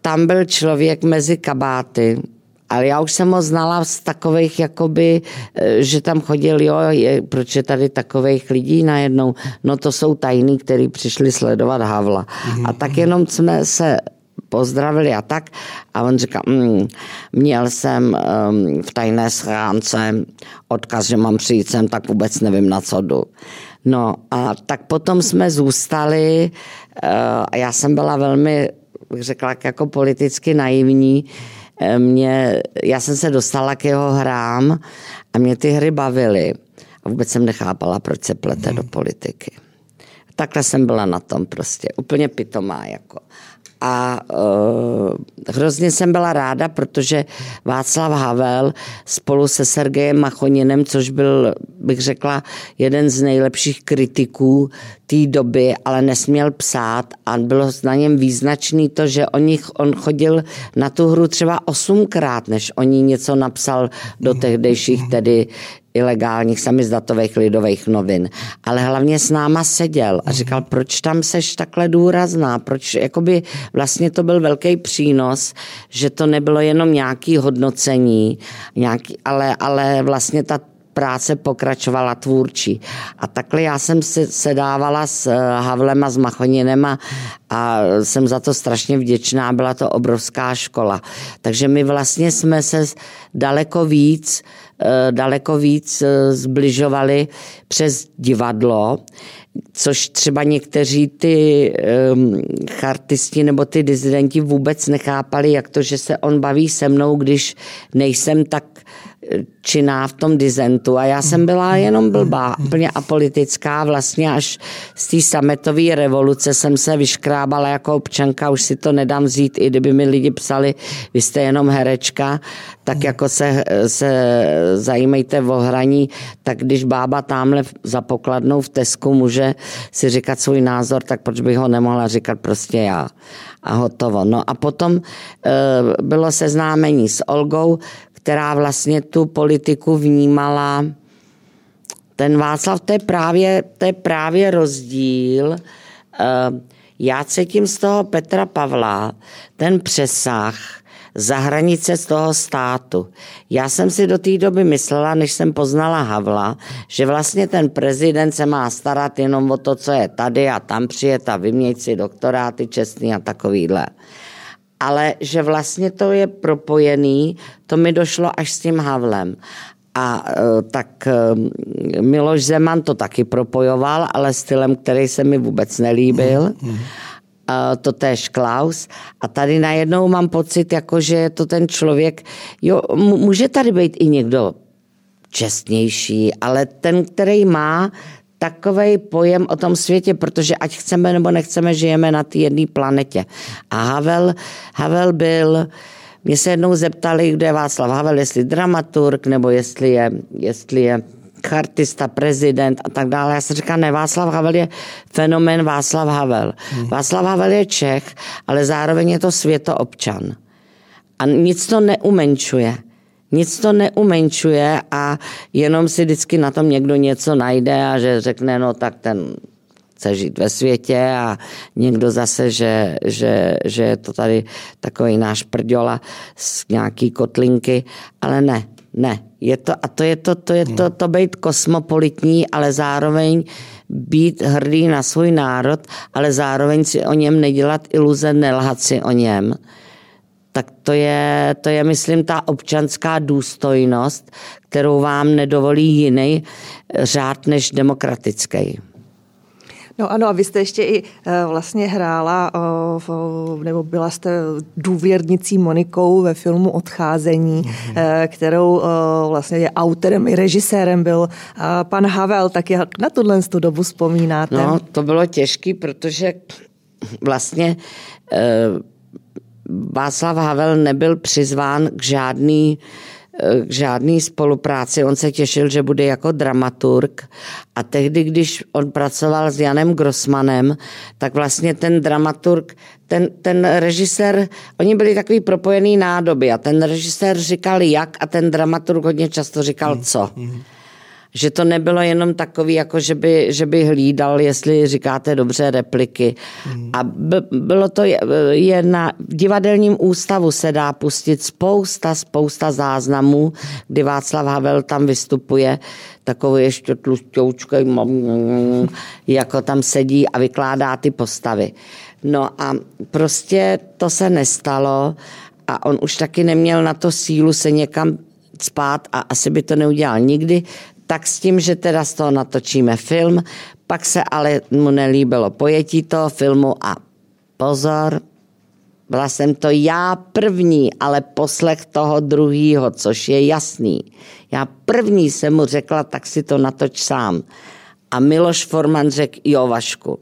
tam byl člověk mezi kabáty, ale já už jsem ho znala z takových, jakoby, eh, že tam chodil, jo, je, proč je tady takových lidí najednou? No to jsou tajní, kteří přišli sledovat Havla. Mm-hmm. A tak jenom jsme se pozdravili a tak. A on říká, mm, měl jsem um, v tajné schránce odkaz, že mám přijít sem, tak vůbec nevím, na co jdu. No a tak potom jsme zůstali uh, a já jsem byla velmi, bych řekla, jako politicky naivní. Eh, mě, já jsem se dostala k jeho hrám a mě ty hry bavily. A vůbec jsem nechápala, proč se plete hmm. do politiky. Takhle jsem byla na tom prostě, úplně pitomá jako a uh, hrozně jsem byla ráda, protože Václav Havel spolu se Sergejem Machoninem, což byl, bych řekla, jeden z nejlepších kritiků té doby, ale nesměl psát a bylo na něm význačný to, že on, nich, on chodil na tu hru třeba osmkrát, než on něco napsal do tehdejších tedy ilegálních samizdatových lidových novin, ale hlavně s náma seděl a říkal, proč tam seš takhle důrazná, proč, jakoby vlastně to byl velký přínos, že to nebylo jenom nějaký hodnocení, nějaký, ale, ale vlastně ta práce pokračovala tvůrčí. A takhle já jsem se sedávala s eh, Havlem a s Machoninem a, a jsem za to strašně vděčná, byla to obrovská škola. Takže my vlastně jsme se daleko víc daleko víc eh, zbližovali přes divadlo, což třeba někteří ty chartisti nebo ty dizidenti vůbec nechápali, jak to, že se on baví se mnou, když nejsem tak činná v tom dizentu a já jsem byla jenom blbá, úplně apolitická, vlastně až z té sametové revoluce jsem se vyškrábala jako občanka, už si to nedám vzít, i kdyby mi lidi psali, vy jste jenom herečka, tak jako se, se zajímejte o hraní, tak když bába tamhle za pokladnou v Tesku může si říkat svůj názor, tak proč bych ho nemohla říkat prostě já? A hotovo. No a potom e, bylo seznámení s Olgou, která vlastně tu politiku vnímala. Ten Václav, to je právě, to je právě rozdíl. Uh, já cítím z toho Petra Pavla ten přesah za hranice z toho státu. Já jsem si do té doby myslela, než jsem poznala Havla, že vlastně ten prezident se má starat jenom o to, co je tady a tam přijet a vyměnit si doktoráty čestný a takovýhle. Ale že vlastně to je propojený, to mi došlo až s tím Havlem. A e, tak e, Miloš Zeman to taky propojoval, ale stylem, který se mi vůbec nelíbil. Mm, to též Klaus. A tady najednou mám pocit, jako že je to ten člověk, jo, může tady být i někdo čestnější, ale ten, který má takový pojem o tom světě, protože ať chceme nebo nechceme, žijeme na té jedné planetě. A Havel, Havel byl, mě se jednou zeptali, kde je Václav Havel, jestli dramaturg, nebo jestli je, jestli je chartista, prezident a tak dále. Já jsem říkal, ne, Václav Havel je fenomén Václav Havel. Hmm. Václav Havel je Čech, ale zároveň je to světoobčan. A nic to neumenčuje. Nic to neumenčuje a jenom si vždycky na tom někdo něco najde a že řekne, no tak ten chce žít ve světě a někdo zase, že, že, že je to tady takový náš prďola z nějaký kotlinky, ale ne, ne. Je to, a to je to, to je to, to být kosmopolitní, ale zároveň být hrdý na svůj národ, ale zároveň si o něm nedělat iluze, nelhat si o něm tak to je, to je, myslím, ta občanská důstojnost, kterou vám nedovolí jiný řád než demokratický. No ano, a vy jste ještě i eh, vlastně hrála, eh, nebo byla jste důvěrnicí Monikou ve filmu Odcházení, mm-hmm. kterou vlastně je autorem i režisérem byl pan Havel. Tak jak na tuhle dobu vzpomínáte? No, to bylo těžké, protože vlastně Václav Havel nebyl přizván k žádný k žádný spolupráci. On se těšil, že bude jako dramaturg a tehdy, když on pracoval s Janem Grossmanem, tak vlastně ten dramaturg, ten, ten režisér, oni byli takový propojený nádoby a ten režisér říkal jak a ten dramaturg hodně často říkal co. Mm-hmm že to nebylo jenom takový, jako že by, že by hlídal, jestli říkáte dobře repliky. Hmm. A bylo to je na v divadelním ústavu se dá pustit spousta, spousta záznamů, kdy Václav Havel tam vystupuje takový ještě tlustěučký, jako tam sedí a vykládá ty postavy. No a prostě to se nestalo a on už taky neměl na to sílu se někam spát a asi by to neudělal nikdy, tak s tím, že teda z toho natočíme film, pak se ale mu nelíbilo pojetí toho filmu a pozor, byla jsem to já první, ale poslech toho druhýho, což je jasný. Já první jsem mu řekla, tak si to natoč sám. A Miloš Forman řekl, jo Vašku,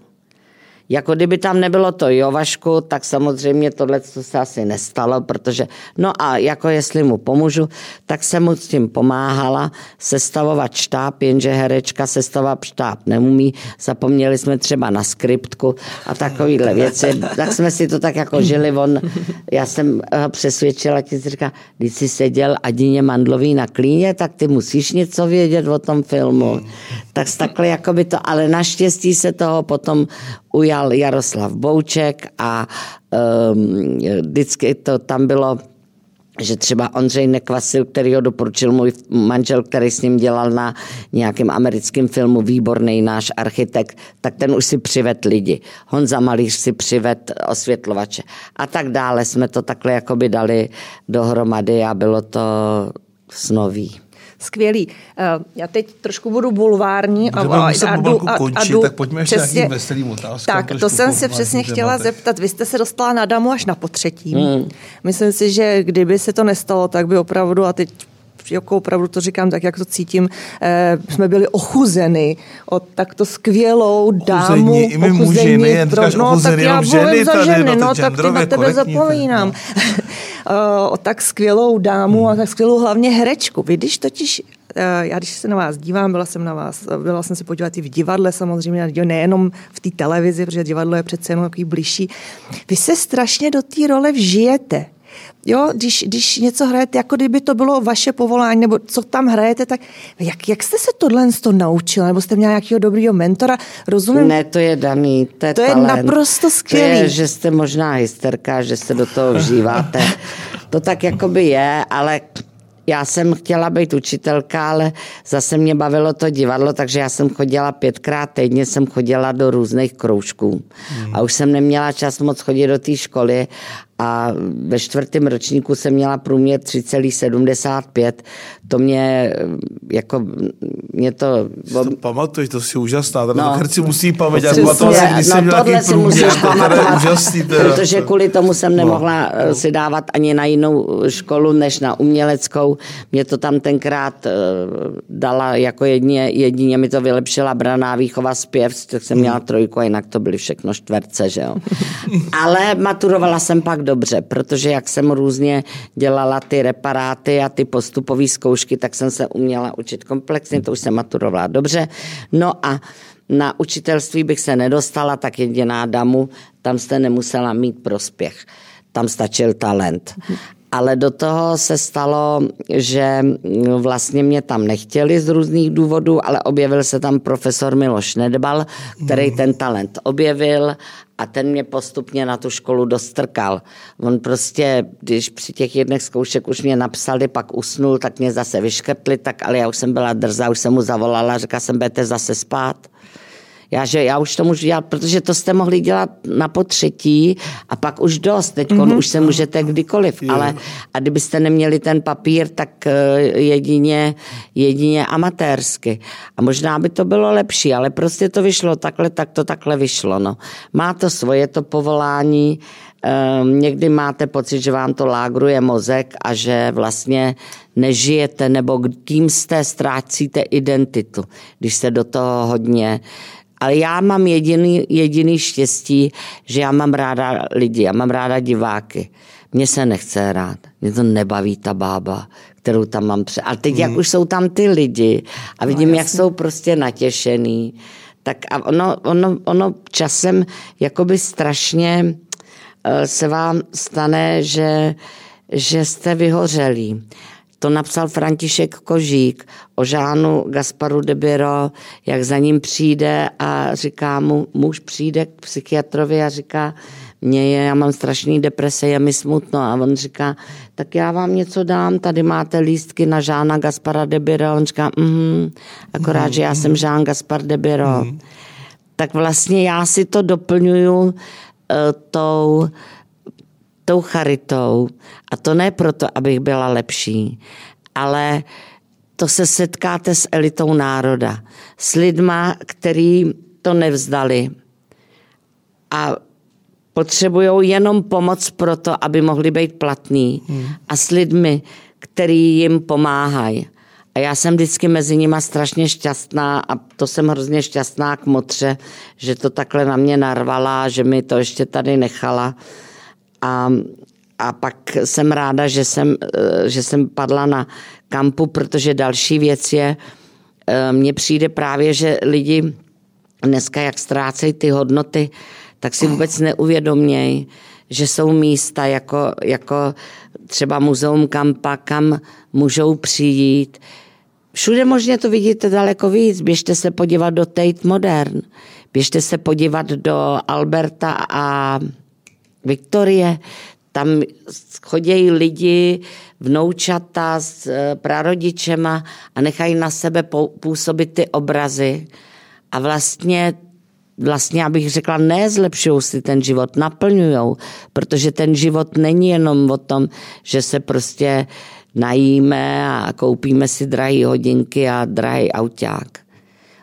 jako kdyby tam nebylo to Jovašku, tak samozřejmě tohle se asi nestalo, protože, no a jako jestli mu pomůžu, tak jsem mu s tím pomáhala sestavovat štáb, jenže herečka sestavovat štáb neumí, zapomněli jsme třeba na skriptku a takovýhle věci, tak jsme si to tak jako žili, on, já jsem ho přesvědčila, ti říká, když jsi seděl Adině Mandlový na klíně, tak ty musíš něco vědět o tom filmu. Tak takhle jako by to, ale naštěstí se toho potom ujal Jaroslav Bouček a um, vždycky to tam bylo že třeba Ondřej Nekvasil, který ho doporučil můj manžel, který s ním dělal na nějakém americkém filmu, výborný náš architekt, tak ten už si přived lidi. Honza Malíř si přived osvětlovače. A tak dále jsme to takhle jakoby dali dohromady a bylo to snový. Skvělý. Eh, já teď trošku budu bulvární. A, a, a, a, a, končit, a, tak pojďme ještě přesně, nějakým veselým otázkám. Tak, to jsem se přesně chtěla tématy. zeptat. Vy jste se dostala na damu až na potřetí. Hmm. Myslím si, že kdyby se to nestalo, tak by opravdu, a teď jako opravdu to říkám tak, jak to cítím, eh, jsme byli ochuzeny od takto skvělou dámu. Ochuzení, i my muži, nejen pro, no, tak já ženy za ženy, no, tak ty na tebe zapomínám. [LAUGHS] No. o tak skvělou dámu hmm. a tak skvělou hlavně herečku. Vy když totiž eh, já když se na vás dívám, byla jsem na vás, byla jsem se podívat i v divadle samozřejmě, nejenom v té televizi, protože divadlo je přece jenom takový bližší. Vy se strašně do té role vžijete. Jo, když, když něco hrajete, jako kdyby to bylo vaše povolání, nebo co tam hrajete, tak jak, jak jste se tohle to naučila, nebo jste měla nějakého dobrého mentora, rozumím? Ne, to je daný, to je To talent. je naprosto skvělý. To je, že jste možná hysterka, že se do toho vžíváte. [LAUGHS] to tak jakoby je, ale já jsem chtěla být učitelka, ale zase mě bavilo to divadlo, takže já jsem chodila pětkrát týdně, jsem chodila do různých kroužků. Hmm. A už jsem neměla čas moc chodit do té školy a ve čtvrtém ročníku jsem měla průměr 3,75. To mě jako, mě to... To pamatuješ, to si úžasná, teda No. no. herci musí Přesně, jak to asi, když no jsem tohle si průměr, musíš pamatovat, úžasný. Teda. protože kvůli tomu jsem nemohla no. si dávat ani na jinou školu, než na uměleckou. Mě to tam tenkrát uh, dala jako jedině, jedině mi to vylepšila braná výchova zpěv, tak jsem měla trojku a jinak to byly všechno čtverce, že jo. [LAUGHS] Ale maturovala jsem pak dobře, protože jak jsem různě dělala ty reparáty a ty postupové zkoušky, tak jsem se uměla učit komplexně, to už jsem maturovala dobře. No a na učitelství bych se nedostala, tak jediná damu, tam jste nemusela mít prospěch. Tam stačil talent. Ale do toho se stalo, že vlastně mě tam nechtěli z různých důvodů, ale objevil se tam profesor Miloš Nedbal, který ten talent objevil a ten mě postupně na tu školu dostrkal. On prostě, když při těch jedných zkoušek už mě napsali, pak usnul, tak mě zase vyškrtli, tak ale já už jsem byla drzá, už jsem mu zavolala, řekla jsem, budete zase spát. Já, že já už to můžu dělat, protože to jste mohli dělat na potřetí a pak už dost. Teď mm-hmm. už se můžete kdykoliv, ale a kdybyste neměli ten papír, tak eh, jedině, jedině amatérsky. A možná by to bylo lepší, ale prostě to vyšlo takhle, tak to takhle vyšlo. No. Má to svoje to povolání, Um, někdy máte pocit, že vám to lágruje mozek a že vlastně nežijete nebo kým jste, ztrácíte identitu, když se do toho hodně ale já mám jediný, jediný štěstí, že já mám ráda lidi, já mám ráda diváky. Mně se nechce hrát, mě to nebaví ta bába, kterou tam mám před. Ale teď, mm. jak už jsou tam ty lidi a vidím, no, jak jsou prostě natěšený, tak a ono, ono, ono časem jakoby strašně se vám stane, že, že jste vyhořelí. To napsal František Kožík o Žánu Gasparu de Biro, jak za ním přijde a říká mu, muž přijde k psychiatrovi a říká, mě je, já mám strašný deprese, je mi smutno. A on říká, tak já vám něco dám, tady máte lístky na Žána Gaspara de Biro. On říká, mm, akorát, mm, že já mm. jsem Žán Gaspar de Biro. Mm. Tak vlastně já si to doplňuju uh, tou tou charitou. A to ne proto, abych byla lepší, ale to se setkáte s elitou národa. S lidma, který to nevzdali a potřebují jenom pomoc pro to, aby mohli být platní. Hmm. A s lidmi, který jim pomáhají. A já jsem vždycky mezi nima strašně šťastná a to jsem hrozně šťastná k motře, že to takhle na mě narvala, že mi to ještě tady nechala. A, a pak jsem ráda, že jsem, že jsem padla na kampu, protože další věc je, mně přijde právě, že lidi dneska, jak ztrácejí ty hodnoty, tak si vůbec neuvědomějí, že jsou místa jako, jako třeba muzeum Kampa, kam můžou přijít. Všude možně to vidíte daleko víc. Běžte se podívat do Tate Modern, běžte se podívat do Alberta a Viktorie, tam chodějí lidi, vnoučata s prarodičema a nechají na sebe působit ty obrazy. A vlastně, vlastně abych řekla, ne zlepšují si ten život, naplňují, protože ten život není jenom o tom, že se prostě najíme a koupíme si drahé hodinky a drahý auták.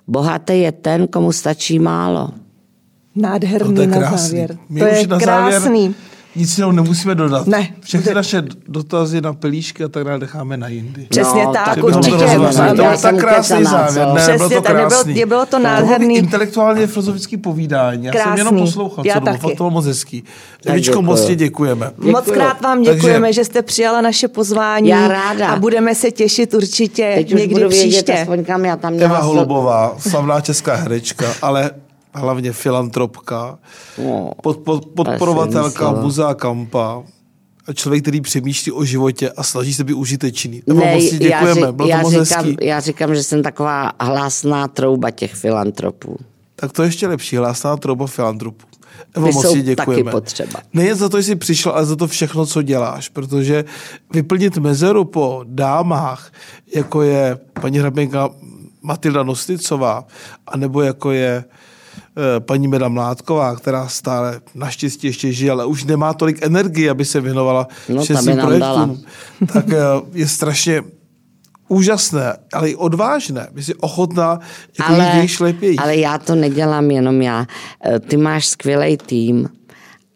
Bohatý je ten, komu stačí málo. Nádherný to je na krásný. závěr. My to už je na krásný. Závěr nic jiného nemusíme dodat. Ne. Všechny naše dotazy na pelíšky a tak dále necháme na jindy. Přesně No, tak, určitě. To, rozhodli. to byl Já tak krásný závěr. Ne, Přesně bylo to krásný. nebylo to To bylo nádherný. intelektuálně filozofický povídání. Já jsem jenom Krásný. poslouchal, Já co bylo. taky. Fakt to bylo moc hezký. Evičko, děkuju. moc ti děkujeme. Moc krát vám děkujeme, Takže- že jste přijala naše pozvání. Já ráda. A budeme se těšit určitě Teď už někdy budu vědět, příště. aspoň kam já tam měla Eva Holubová, slavná česká herečka, ale hlavně filantropka, No, pod, pod, podporovatelka. Muzea Kampa a člověk, který přemýšlí o životě a snaží se být užitečný. Ne, moc děkujeme, já, bylo já, to moc říkám, hezký. já říkám, že jsem taková hlásná trouba těch filantropů. Tak to je ještě lepší, hlásná trouba filantropů. Evo, moc jsou děkujeme. taky potřeba. Nejen za to, že jsi přišel, ale za to všechno, co děláš, protože vyplnit mezeru po dámách, jako je paní hraběnka Matilda Nosticová, anebo jako je paní Meda Mládková, která stále naštěstí ještě žije, ale už nemá tolik energie, aby se věnovala No, všem by projektům, [LAUGHS] tak eh, je strašně úžasné, ale i odvážné. Vy jsi ochotná jako ale, jít šlepěji. ale já to nedělám jenom já. Eh, Ty máš skvělý tým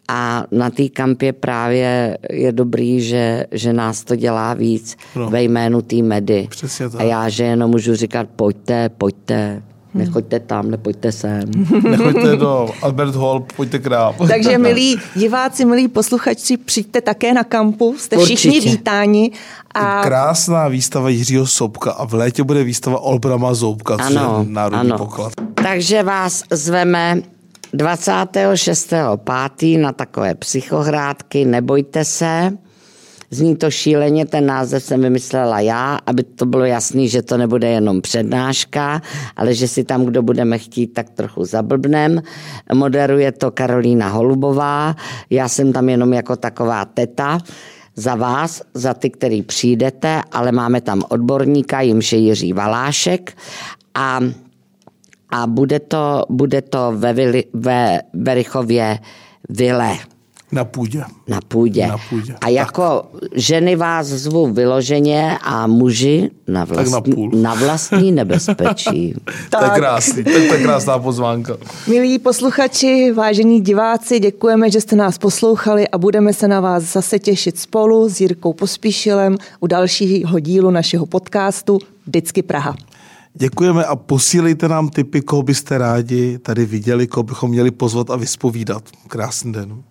a na té kampě právě je dobrý, že, že nás to dělá víc no. ve jménu té medy. Přesně tak. A já, že jenom můžu říkat, pojďte, pojďte, nechoďte tam, nepojďte sem. [LAUGHS] Nechoďte do [LAUGHS] Albert Hall, pojďte k nám. [LAUGHS] Takže milí diváci, milí posluchači, přijďte také na kampu, jste všichni Určitě. vítáni. A Krásná výstava Jiřího Sobka a v létě bude výstava Olbrama Zoubka, což Ano, je národní ano. poklad. Takže vás zveme 26.5. na takové psychohrádky, nebojte se. Zní to šíleně, ten název jsem vymyslela já, aby to bylo jasný, že to nebude jenom přednáška, ale že si tam, kdo budeme chtít, tak trochu zablbnem. Moderuje to Karolína Holubová, já jsem tam jenom jako taková teta za vás, za ty, který přijdete, ale máme tam odborníka, jimž je Jiří Valášek a a bude to, bude to ve, Vili, ve Verichově vile Na půdě. na půdě. Na půdě. A jako ženy vás zvu vyloženě a muži na, na vlastní, půl. na vlastní nebezpečí. [LAUGHS] To je krásný, to je, krásná pozvánka. milí posluchači, vážení diváci, děkujeme, že jste nás poslouchali a budeme se na vás zase těšit spolu s Jirkou Pospíšilem u dalšího dílu našeho podcastu Vždycky Praha. Děkujeme a posílejte nám tipy, koho byste rádi tady viděli, koho bychom měli pozvat a vyspovídat. Krásný den.